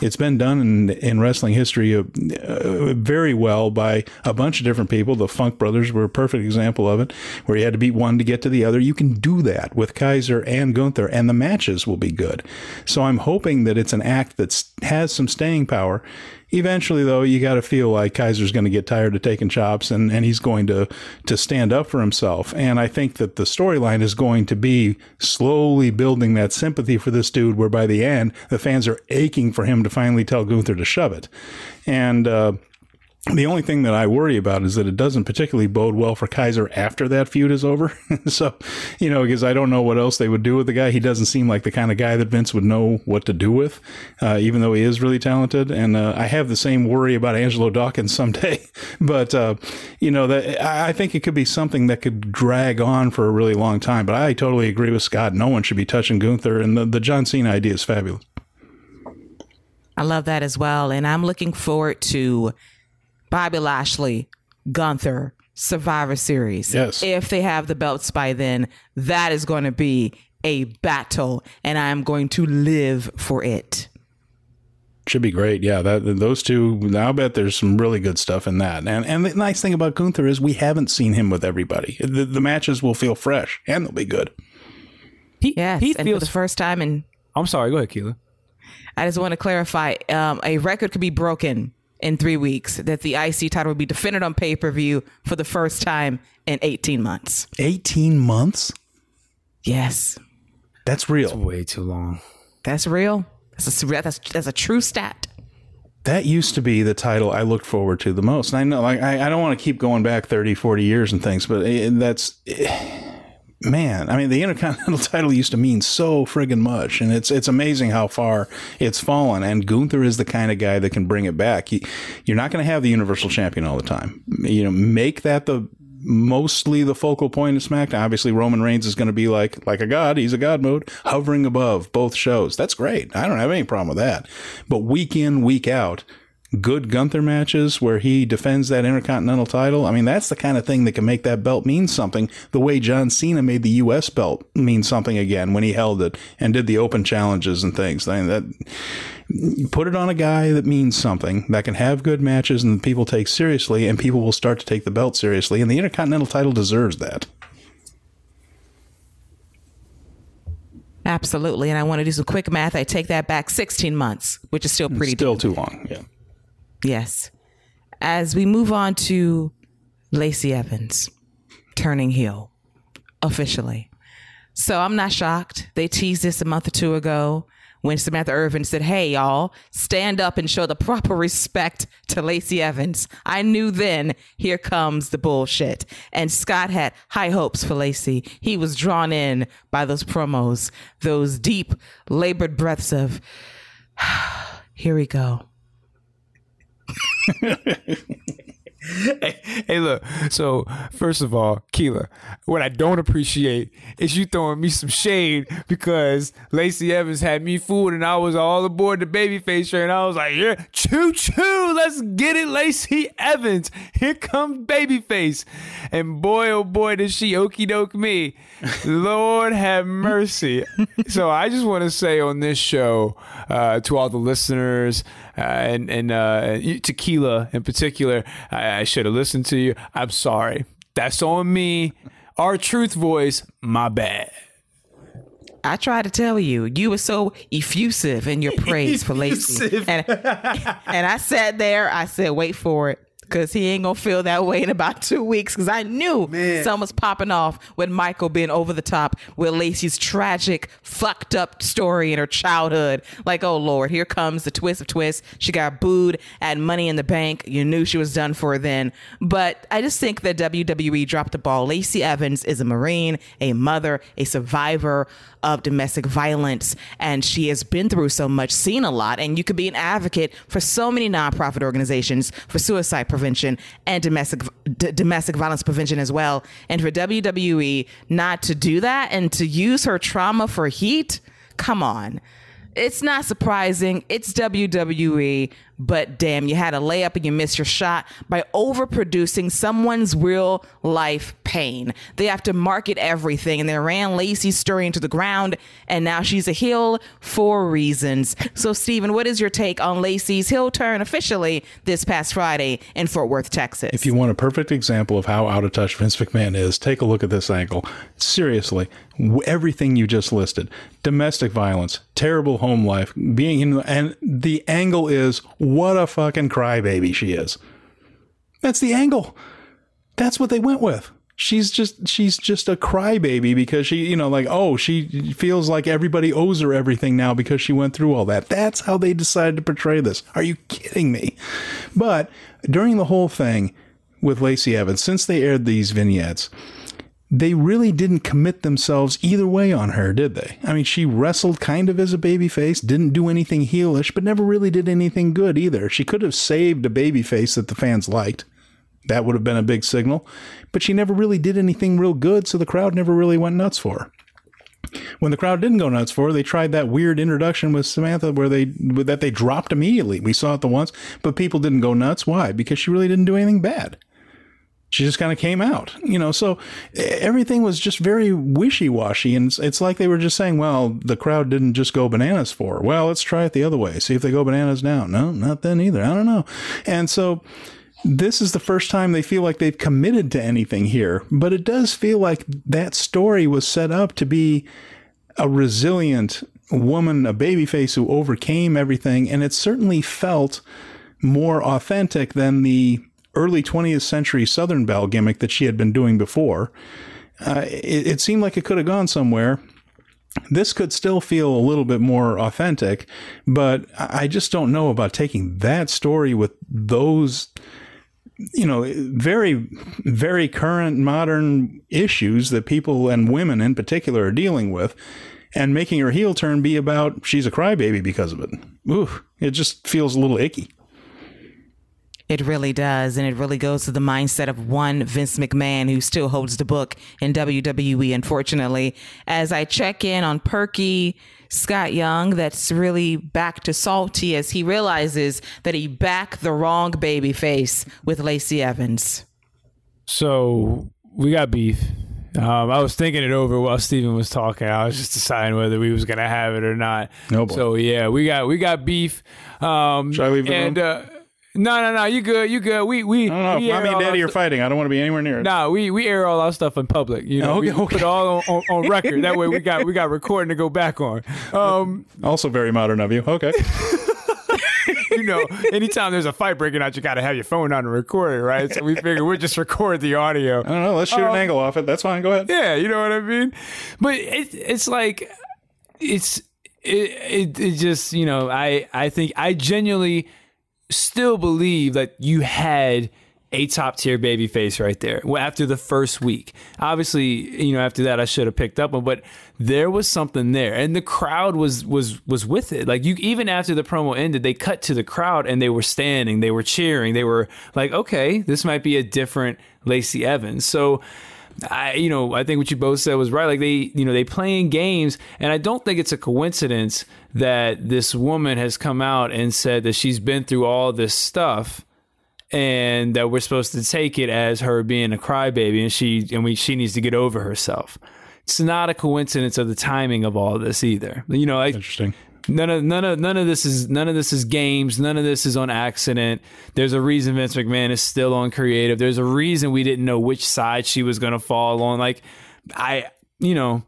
It's been done in, in wrestling history uh, uh, very well by a bunch of different people. The Funk Brothers were a perfect example of it, where you had to beat one to get to the other. You can do that with Kaiser and Gunther, and the matches will be good. So I'm hoping that it's an act that has some staying power Eventually, though, you got to feel like Kaiser's going to get tired of taking chops and, and he's going to, to stand up for himself. And I think that the storyline is going to be slowly building that sympathy for this dude, where by the end, the fans are aching for him to finally tell Gunther to shove it. And, uh, the only thing that I worry about is that it doesn't particularly bode well for Kaiser after that feud is over. so, you know, because I don't know what else they would do with the guy. He doesn't seem like the kind of guy that Vince would know what to do with, uh, even though he is really talented. And uh, I have the same worry about Angelo Dawkins someday. but, uh, you know, that I think it could be something that could drag on for a really long time. But I totally agree with Scott. No one should be touching Gunther. And the, the John Cena idea is fabulous. I love that as well. And I'm looking forward to Bobby Lashley, Gunther, Survivor Series. Yes. If they have the belts by then, that is going to be a battle, and I'm going to live for it. Should be great. Yeah, that those two. I'll bet there's some really good stuff in that. And and the nice thing about Gunther is we haven't seen him with everybody. The, the matches will feel fresh and they'll be good. He, yes, he and feels for the first time. And I'm sorry. Go ahead, Keila. I just want to clarify. Um, a record could be broken in three weeks that the IC title will be defended on pay per view for the first time in 18 months. 18 months? Yes. That's real. That's way too long. That's real. That's a, that's, that's a true stat. That used to be the title I looked forward to the most. And I know, like, I, I don't want to keep going back 30, 40 years and things, but eh, it, that's. It, man, I mean, the Intercontinental title used to mean so friggin' much, and it's it's amazing how far it's fallen. And Gunther is the kind of guy that can bring it back. you're not going to have the Universal Champion all the time. You know, make that the mostly the focal point of SmackDown. Obviously, Roman Reigns is going to be like like a god. He's a god mode, hovering above both shows. That's great. I don't have any problem with that. But week in, week out, good Gunther matches where he defends that Intercontinental title. I mean, that's the kind of thing that can make that belt mean something. The way John Cena made the U.S. belt mean something again when he held it and did the open challenges and things. I mean, that you put it on a guy that means something that can have good matches and people take seriously, and people will start to take the belt seriously. And the Intercontinental title deserves that. Absolutely. And I want to do some quick math. I take that back 16 months, which is still pretty Still too long. Yeah. Yes. As we move on to Lacey Evans turning heel officially. So I'm not shocked. They teased this a month or two ago when Samantha Irvin said, Hey, y'all, stand up and show the proper respect to Lacey Evans. I knew then, here comes the bullshit. And Scott had high hopes for Lacey. He was drawn in by those promos, those deep, labored breaths of, Here we go hey, hey, look. So first of all, Keila, what I don't appreciate is you throwing me some shade because Lacey Evans had me fooled and I was all aboard the babyface train. I was like, yeah, choo choo, Let's get it, Lacey Evans. Here comes Babyface. And boy, oh boy, does she okey doke me. Lord have mercy. so I just want to say on this show uh, to all the listeners and, and uh, Tequila in particular, I, I should have listened to you. I'm sorry. That's on me. Our truth voice, my bad. I tried to tell you, you were so effusive in your praise for Lacey. And, and I sat there, I said, wait for it because he ain't gonna feel that way in about two weeks. Because I knew Man. something was popping off with Michael being over the top with Lacey's tragic, fucked up story in her childhood. Like, oh Lord, here comes the twist of twists. She got booed at Money in the Bank. You knew she was done for then. But I just think that WWE dropped the ball. Lacey Evans is a Marine, a mother, a survivor of domestic violence, and she has been through so much, seen a lot, and you could be an advocate for so many nonprofit organizations for suicide prevention and domestic d- domestic violence prevention as well. And for WWE not to do that and to use her trauma for heat, come on. It's not surprising. It's WWE, but damn, you had a layup and you missed your shot by overproducing someone's real life pain. They have to market everything, and they ran Lacey's story into the ground, and now she's a heel for reasons. So, Steven, what is your take on Lacey's heel turn officially this past Friday in Fort Worth, Texas? If you want a perfect example of how out of touch Vince McMahon is, take a look at this angle. Seriously, everything you just listed domestic violence, terrible home life, being in, and the angle is what a fucking crybaby she is. That's the angle. That's what they went with. She's just she's just a crybaby because she, you know, like, oh, she feels like everybody owes her everything now because she went through all that. That's how they decided to portray this. Are you kidding me? But during the whole thing with Lacey Evans, since they aired these vignettes, they really didn't commit themselves either way on her, did they? I mean, she wrestled kind of as a babyface, didn't do anything heelish, but never really did anything good either. She could have saved a babyface that the fans liked. That would have been a big signal. But she never really did anything real good, so the crowd never really went nuts for her. When the crowd didn't go nuts for her, they tried that weird introduction with Samantha where they that they dropped immediately. We saw it the once, but people didn't go nuts. Why? Because she really didn't do anything bad she just kind of came out, you know. So everything was just very wishy washy, and it's, it's, like they were just saying, "Well, the crowd didn't just go bananas for her. Well, let's try it the other way. See if they go bananas now." No, not then either. I don't know. And so this is the first time they feel like they've committed to anything here, but it does feel like that story was set up to be a resilient woman, a babyface who overcame everything, and it certainly felt more authentic than the early 20th century Southern Belle gimmick that she had been doing before. Uh, it, it seemed like it could have gone somewhere. This could still feel a little bit more authentic, but I just don't know about taking that story with those you know, very, very current modern issues that people and women in particular are dealing with, and making her heel turn be about she's a crybaby because of it. Ooh, it just feels a little icky. It really does. And it really goes to the mindset of one Vince McMahon who still holds the book in WWE, unfortunately. As I check in on Perky Scott Young, that's really back to salty as he realizes that he backed the wrong baby face with Lacey Evans. So we got beef. Um, I was thinking it over while Steven was talking. I was just deciding whether we was gonna have it or not. No boy. So yeah, we got we got beef. Um, Should I leave the and, room? Uh, no, no, no. You good? You good? We we. I don't know. we If mommy and daddy are fighting. I don't want to be anywhere near it. Nah, we we air all our stuff in public. You know, Okay, we okay. put it all on, on, on record. That way, we got we got recording to go back on. Um, Also very modern of you. Okay. you know, anytime there's a fight breaking out, you got to have your phone on and record it, right? So we figured we'd just record the audio. I don't know. Let's shoot Um, an angle off it. That's fine. Go ahead. Yeah, you know what I mean. But it, it's like it's it, it it just you know I I think I genuinely still believe that you had a top tier baby face right there well, after the first week. Obviously, you know, after that I should have picked up on, but there was something there. And the crowd was was was with it. Like you even after the promo ended, they cut to the crowd and they were standing, they were cheering, they were like, okay, this might be a different Lacey Evans. So I, you know, I think what you both said was right. Like they, you know, they playing games, and I don't think it's a coincidence that this woman has come out and said that she's been through all this stuff, and that we're supposed to take it as her being a crybaby, and she and we she needs to get over herself. It's not a coincidence of the timing of all this either. You know, like Interesting. None of none of none of this is none of this is games. None of this is on accident. There's a reason Vince McMahon is still on creative. There's a reason we didn't know which side she was going to fall on. Like I, you know,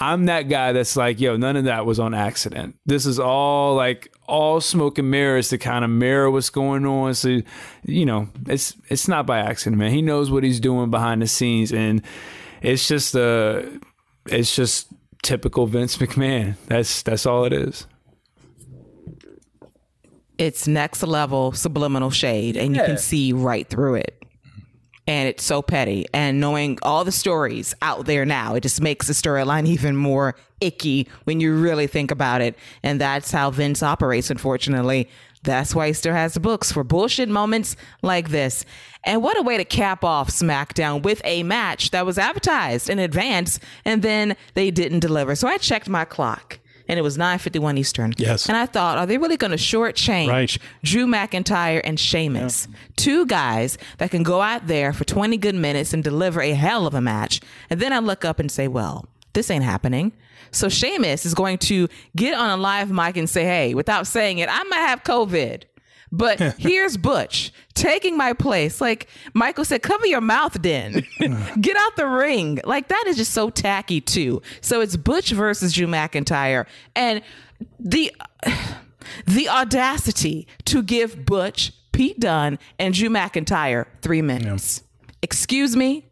I'm that guy that's like, yo, none of that was on accident. This is all like all smoke and mirrors to kind of mirror what's going on. So, you know, it's it's not by accident, man. He knows what he's doing behind the scenes, and it's just uh it's just typical Vince McMahon. That's that's all it is it's next level subliminal shade and you can see right through it. And it's so petty. And knowing all the stories out there now, it just makes the storyline even more icky when you really think about it. And that's how Vince operates, unfortunately. That's why he still has the books for bullshit moments like this. And what a way to cap off SmackDown with a match that was advertised in advance and then they didn't deliver. So I checked my clock and it was 9:51 Eastern. Yes. And I thought, are they really going to shortchange Right. Drew McIntyre and Sheamus, two guys that can go out there for 20 good minutes and deliver a hell of a match? And then I look up and say, well, this ain't happening. So Sheamus is going to get on a live mic and say, hey, without saying it, I might have COVID. But here's Butch taking my place. Like Michael said, cover your mouth, then. Get out the ring. Like that is just so tacky, too. So it's Butch versus Drew McIntyre. And the the audacity to give Butch, Pete Dunne, and Drew McIntyre three minutes. Excuse me?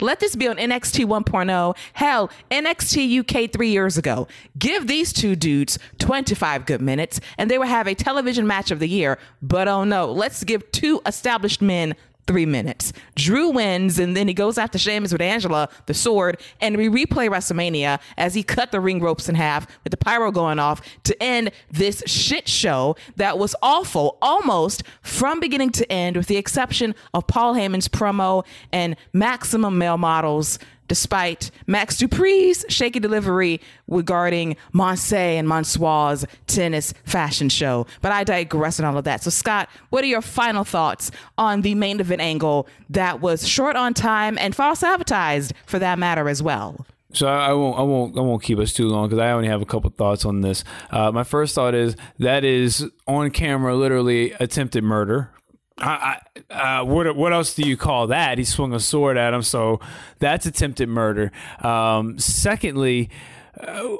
Let this be on NXT 1.0. oh. Hell, NXT UK three years ago. Give these two dudes 25 good minutes and they will have a television match of the year. But oh no, let's give two established men three minutes. Drew wins, and then he goes after Sheamus with Angela, the sword, and we replay WrestleMania as he cut the ring ropes in half with the pyro going off to end this shit show that was awful, almost from beginning to end, with the exception of Paul Heyman's promo and maximum male models. Despite Max Dupri's shaky delivery regarding Monse and Monsoir's tennis fashion show. But I digress on all of that. So, Scott, what are your final thoughts on the main event angle that was short on time and false advertised for that matter as well? So I won't, I won't, I won't keep us too long because I only have a couple thoughts on this. Uh, my first thought is that is on camera, literally attempted murder. I, uh, what what else do you call that? He swung a sword at him, so that's attempted murder. Um, secondly, uh,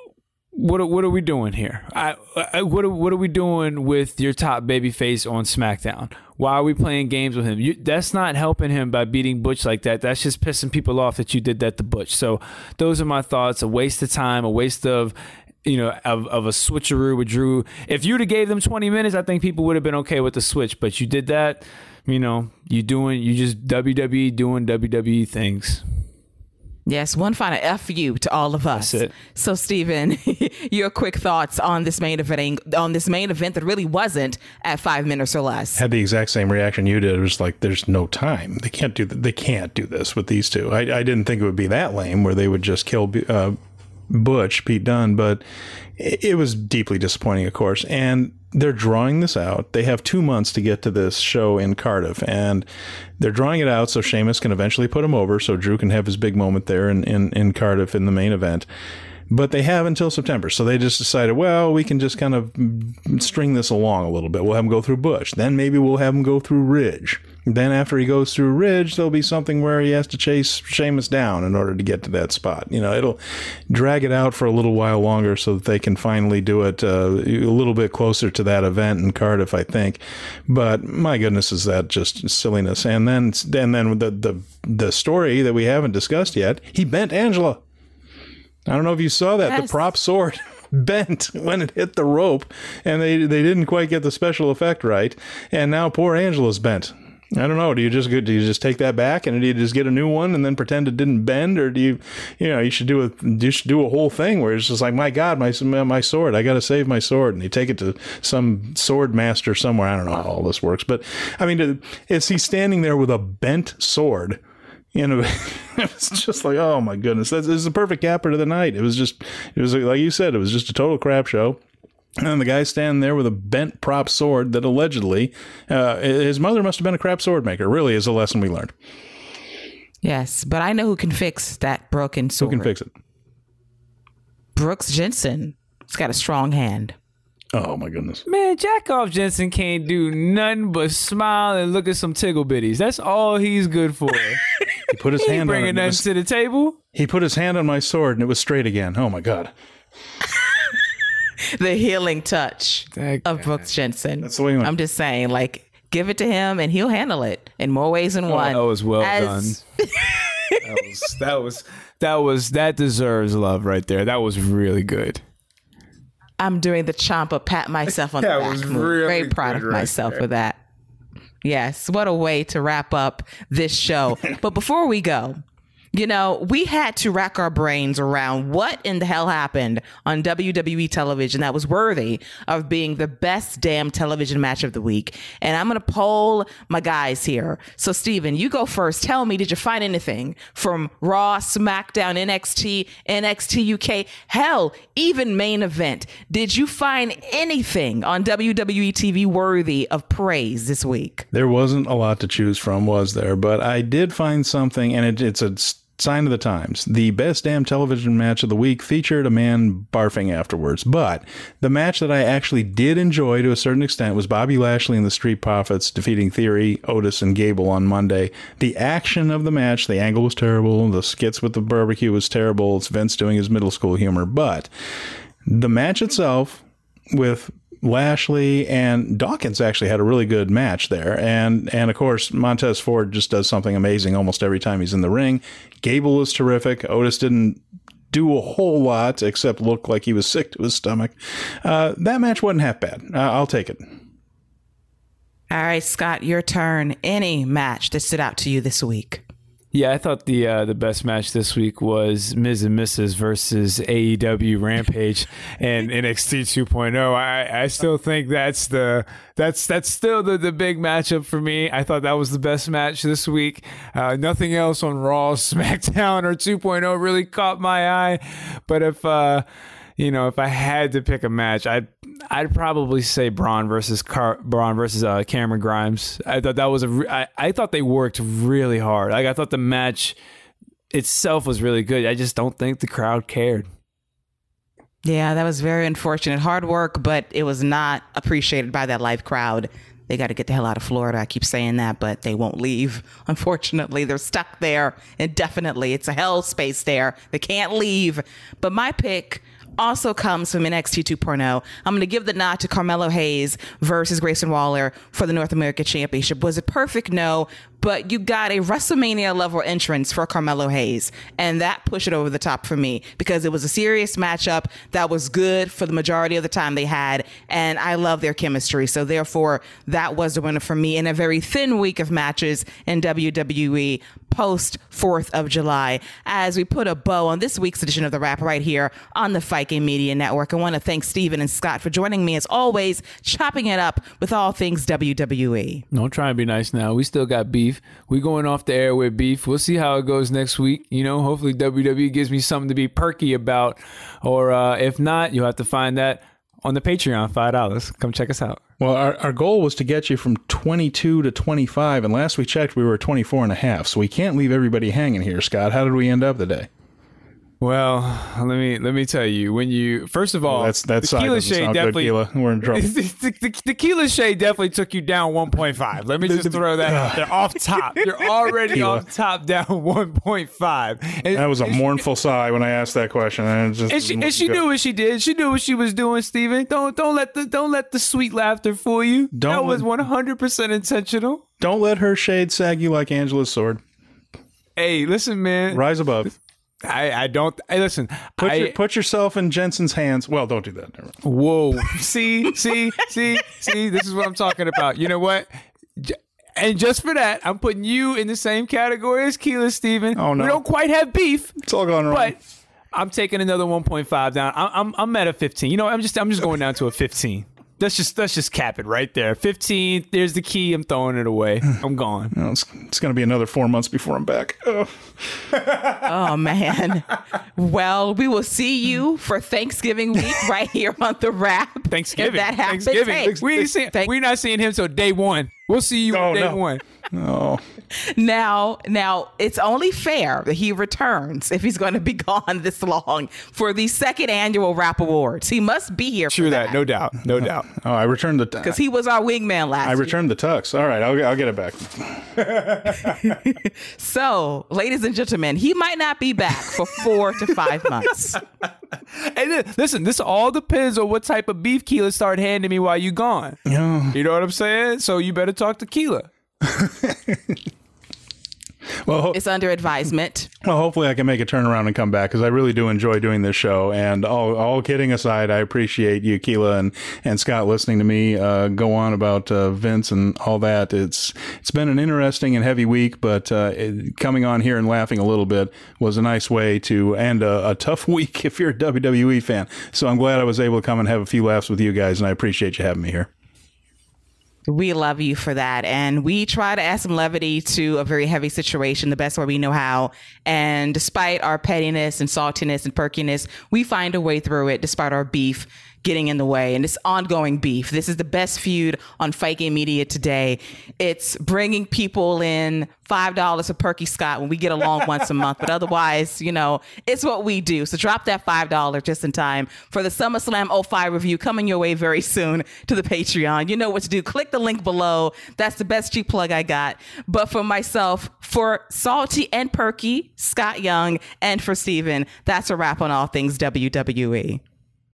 what what are we doing here? I, I, what are, what are we doing with your top baby face on SmackDown? Why are we playing games with him? You, that's not helping him by beating Butch like that. That's just pissing people off that you did that to Butch. So those are my thoughts. A waste of time. A waste of you know of, of a switcheroo with Drew. If you'd have gave them twenty minutes, I think people would have been okay with the switch. But you did that. You know, you doing you just WWE doing WWE things. Yes, one final F you to all of us. That's it. So, Stephen, your quick thoughts on this main event on this main event that really wasn't at five minutes or less. Had the exact same reaction you did. It was like, there's no time. They can't do. th- They can't do this with these two. I, I didn't think it would be that lame where they would just kill uh, Butch, Pete Dunne, but it, was deeply disappointing, of course. And they're drawing this out. They have two months to get to this show in Cardiff, and they're drawing it out so Sheamus can eventually put him over, so Drew can have his big moment there in, in, in Cardiff in the main event. But they have until September, so they just decided, well, we can just kind of string this along a little bit. We'll have him go through Bush, then maybe we'll have him go through Ridge. Then after he goes through Ridge, there'll be something where he has to chase Sheamus down in order to get to that spot. You know, it'll drag it out for a little while longer so that they can finally do it uh, a little bit closer to that event in Cardiff, I think. But my goodness, is that just silliness? And then, and then the the the story that we haven't discussed yet, he bent Angela. I don't know if you saw that. Yes. The prop sword bent when it hit the rope, and they they didn't quite get the special effect right. And now poor Angela's bent. I don't know. Do you just do you just take that back and do you just get a new one and then pretend it didn't bend, or do you, you know, you should do a you should do a whole thing where it's just like, my God, my my sword, I got to save my sword, and you take it to some sword master somewhere. I don't know how all this works, but I mean, is he standing there with a bent sword? You know, it was just like, oh my goodness, this is the perfect capper to the night. It was just, it was like you said, it was just a total crap show. And then the guy standing there with a bent prop sword that allegedly, uh, his mother must have been a crap sword maker. Really, is a lesson we learned. Yes, but I know who can fix that broken sword. Who can fix it? Brooks Jensen. He's got a strong hand. Oh my goodness. Man, Jack off Jensen can't do nothing but smile and look at some tickle bitties. That's all he's good for. He put his he ain't hand on it. bringing and it was- to the table. He put his hand on my sword and it was straight again. Oh my god. The healing touch That of Brooks Jensen. That's the way he. I'm just saying, like, give it to him and he'll handle it in more ways than oh, one. that was well As- That was that was that was that deserves love right there. That was really good. I'm doing the Champa pat myself on That the back. really Very proud of right myself there. for that. Yes, what a way to wrap up this show. but before we go, you know, we had to rack our brains around what in the hell happened on WWE television that was worthy of being the best damn television match of the week. And I'm going to poll my guys here. So, Steven, you go first. Tell me, did you find anything from Raw, SmackDown, NXT, NXT UK, hell, even main event? Did you find anything on WWE TV worthy of praise this week? There wasn't a lot to choose from, was there? But I did find something, and it, it's a sign of the times. The best damn television match of the week featured a man barfing afterwards. But the match that I actually did enjoy to a certain extent was Bobby Lashley and the Street Profits defeating Theory, Otis, and Gable on Monday. The action of the match, the angle was terrible. The skits with the barbecue was terrible. It's Vince doing his middle school humor. But the match itself with Lashley and Dawkins actually had a really good match there, and and of course Montez Ford just does something amazing almost every time he's in the ring. Gable was terrific. Otis didn't do a whole lot except look like he was sick to his stomach. Uh, that match wasn't half bad. Uh, I'll take it. All right, Scott, your turn. Any match that stood out to you this week? Yeah, I thought the uh, the best match this week was Ms. and Mrs. versus AEW Rampage and NXT 2.0. I, I still think that's the that's that's still the, the big matchup for me. I thought that was the best match this week. Uh, nothing else on Raw, SmackDown, or 2.0 really caught my eye. But if uh, you know, if I had to pick a match, I'd I'd probably say Bron versus Car- Bron versus uh, Cameron Grimes. I thought that was a. Re- I, I thought they worked really hard. Like I thought the match itself was really good. I just don't think the crowd cared. Yeah, that was very unfortunate. Hard work, but it was not appreciated by that live crowd. They got to get the hell out of Florida. I keep saying that, but they won't leave. Unfortunately, they're stuck there indefinitely. It's a hell space there. They can't leave. But my pick also comes from NXT 2.0. I'm going to give the nod to Carmelo Hayes versus Grayson Waller for the North America Championship. Was it perfect? No. But you got a WrestleMania level entrance for Carmelo Hayes, and that pushed it over the top for me because it was a serious matchup that was good for the majority of the time they had, and I love their chemistry. So therefore, that was the winner for me in a very thin week of matches in WWE post 4th of July. As we put a bow on this week's edition of The Wrap right here on the Viking Media Network, I want to thank Stephen and Scott for joining me as always, chopping it up with all things. WWE. Don't try and be nice now. We still got beef. We going off the air with beef. We'll see how it goes next week. You know, hopefully WWE gives me something to be perky about, or uh, if not, you'll have to find that on the Patreon. Five dollars. Come check us out. Well, our, our goal was to get you from 22 to 25, and last we checked, we were 24 and a half. So we can't leave everybody hanging here, Scott. How did we end up today? Well, let me let me tell you. When you first of all, That's that's tequila shade good, definitely. Keila. We're in trouble. the, the, tequila shade definitely took you down 1.5. Let me just throw that out there off top. You're already Tequila. off top down 1.5. And, That was a mournful sigh when I asked that question. And, just and she, and she knew what she did. She knew what she was doing, Steven. Don't don't let the don't let the sweet laughter fool you. that Don't was 100% intentional. Don't let her shade sag you like Angela's sword. Hey, listen, man. Rise above. I, I don't. Hey, listen. Put, I, your, put yourself in Jensen's hands. Well, don't do that. Never mind. Whoa. see, see, see, see, this is what I'm talking about. You know what? J- And just for that, I'm putting you in the same category as Keila Steven. Oh, no. We don't quite have beef, It's all gone wrong. but I'm taking another 1.5 down. I'm, I'm I'm at a 15. You know, I'm just I'm just going down to a 15. Let's just let's just cap it right there. Fifteenth. There's the key. I'm throwing it away. Hmm. I'm gone. You know, it's it's going to be another four months before I'm back. Oh. Ugh. Oh man. well, we will see you for Thanksgiving week right here on the wrap. Thanksgiving. If that happens. Thanksgiving. Hey, we ain't seeing, thank- we're not seeing him till day one. We'll see you Oh, on day no. one. Oh, Now, now it's only fair that he returns if he's going to be gone this long for the second annual Wrap Awards. He must be here True for that. No doubt. No uh-huh. doubt. oh, I returned the. because he was our wingman last year. I year. returned the tux. All right, I'll, I'll get it back. So, ladies and gentlemen, he might not be back for four to five months. Hey, li- listen, this all depends on what type of beef Keila start handing me while you gone. Yeah. You know what I'm saying? So you better talk to Keila. Well, It's under advisement. well, hopefully I can make a turnaround and come back because I really do enjoy doing this show. And all, all kidding aside, I appreciate you, Keila, and, and Scott listening to me uh, go on about uh, Vince and all that. It's it's been an interesting and heavy week, but uh, it, coming on here and laughing a little bit was a nice way to end a, a tough week if you're a WWE fan. So I'm glad I was able to come and have a few laughs with you guys, and I appreciate you having me here. We love you for that. And we try to add some levity to a very heavy situation the best way we know how. And despite our pettiness and saltiness and perkiness, we find a way through it despite our beef getting in the way. And it's ongoing beef. This is the best feud on Fight Game Media today. It's bringing people in $5 a Perky Scott when we get along once a month. But otherwise, you know, it's what we do. So drop that $5 just in time for the SummerSlam 05 review coming your way very soon to the Patreon. You know what to do. Click the link below. That's the best cheap plug I got. But for myself, for Salty and Perky, Scott Young, and for Steven, that's a wrap on all things WWE.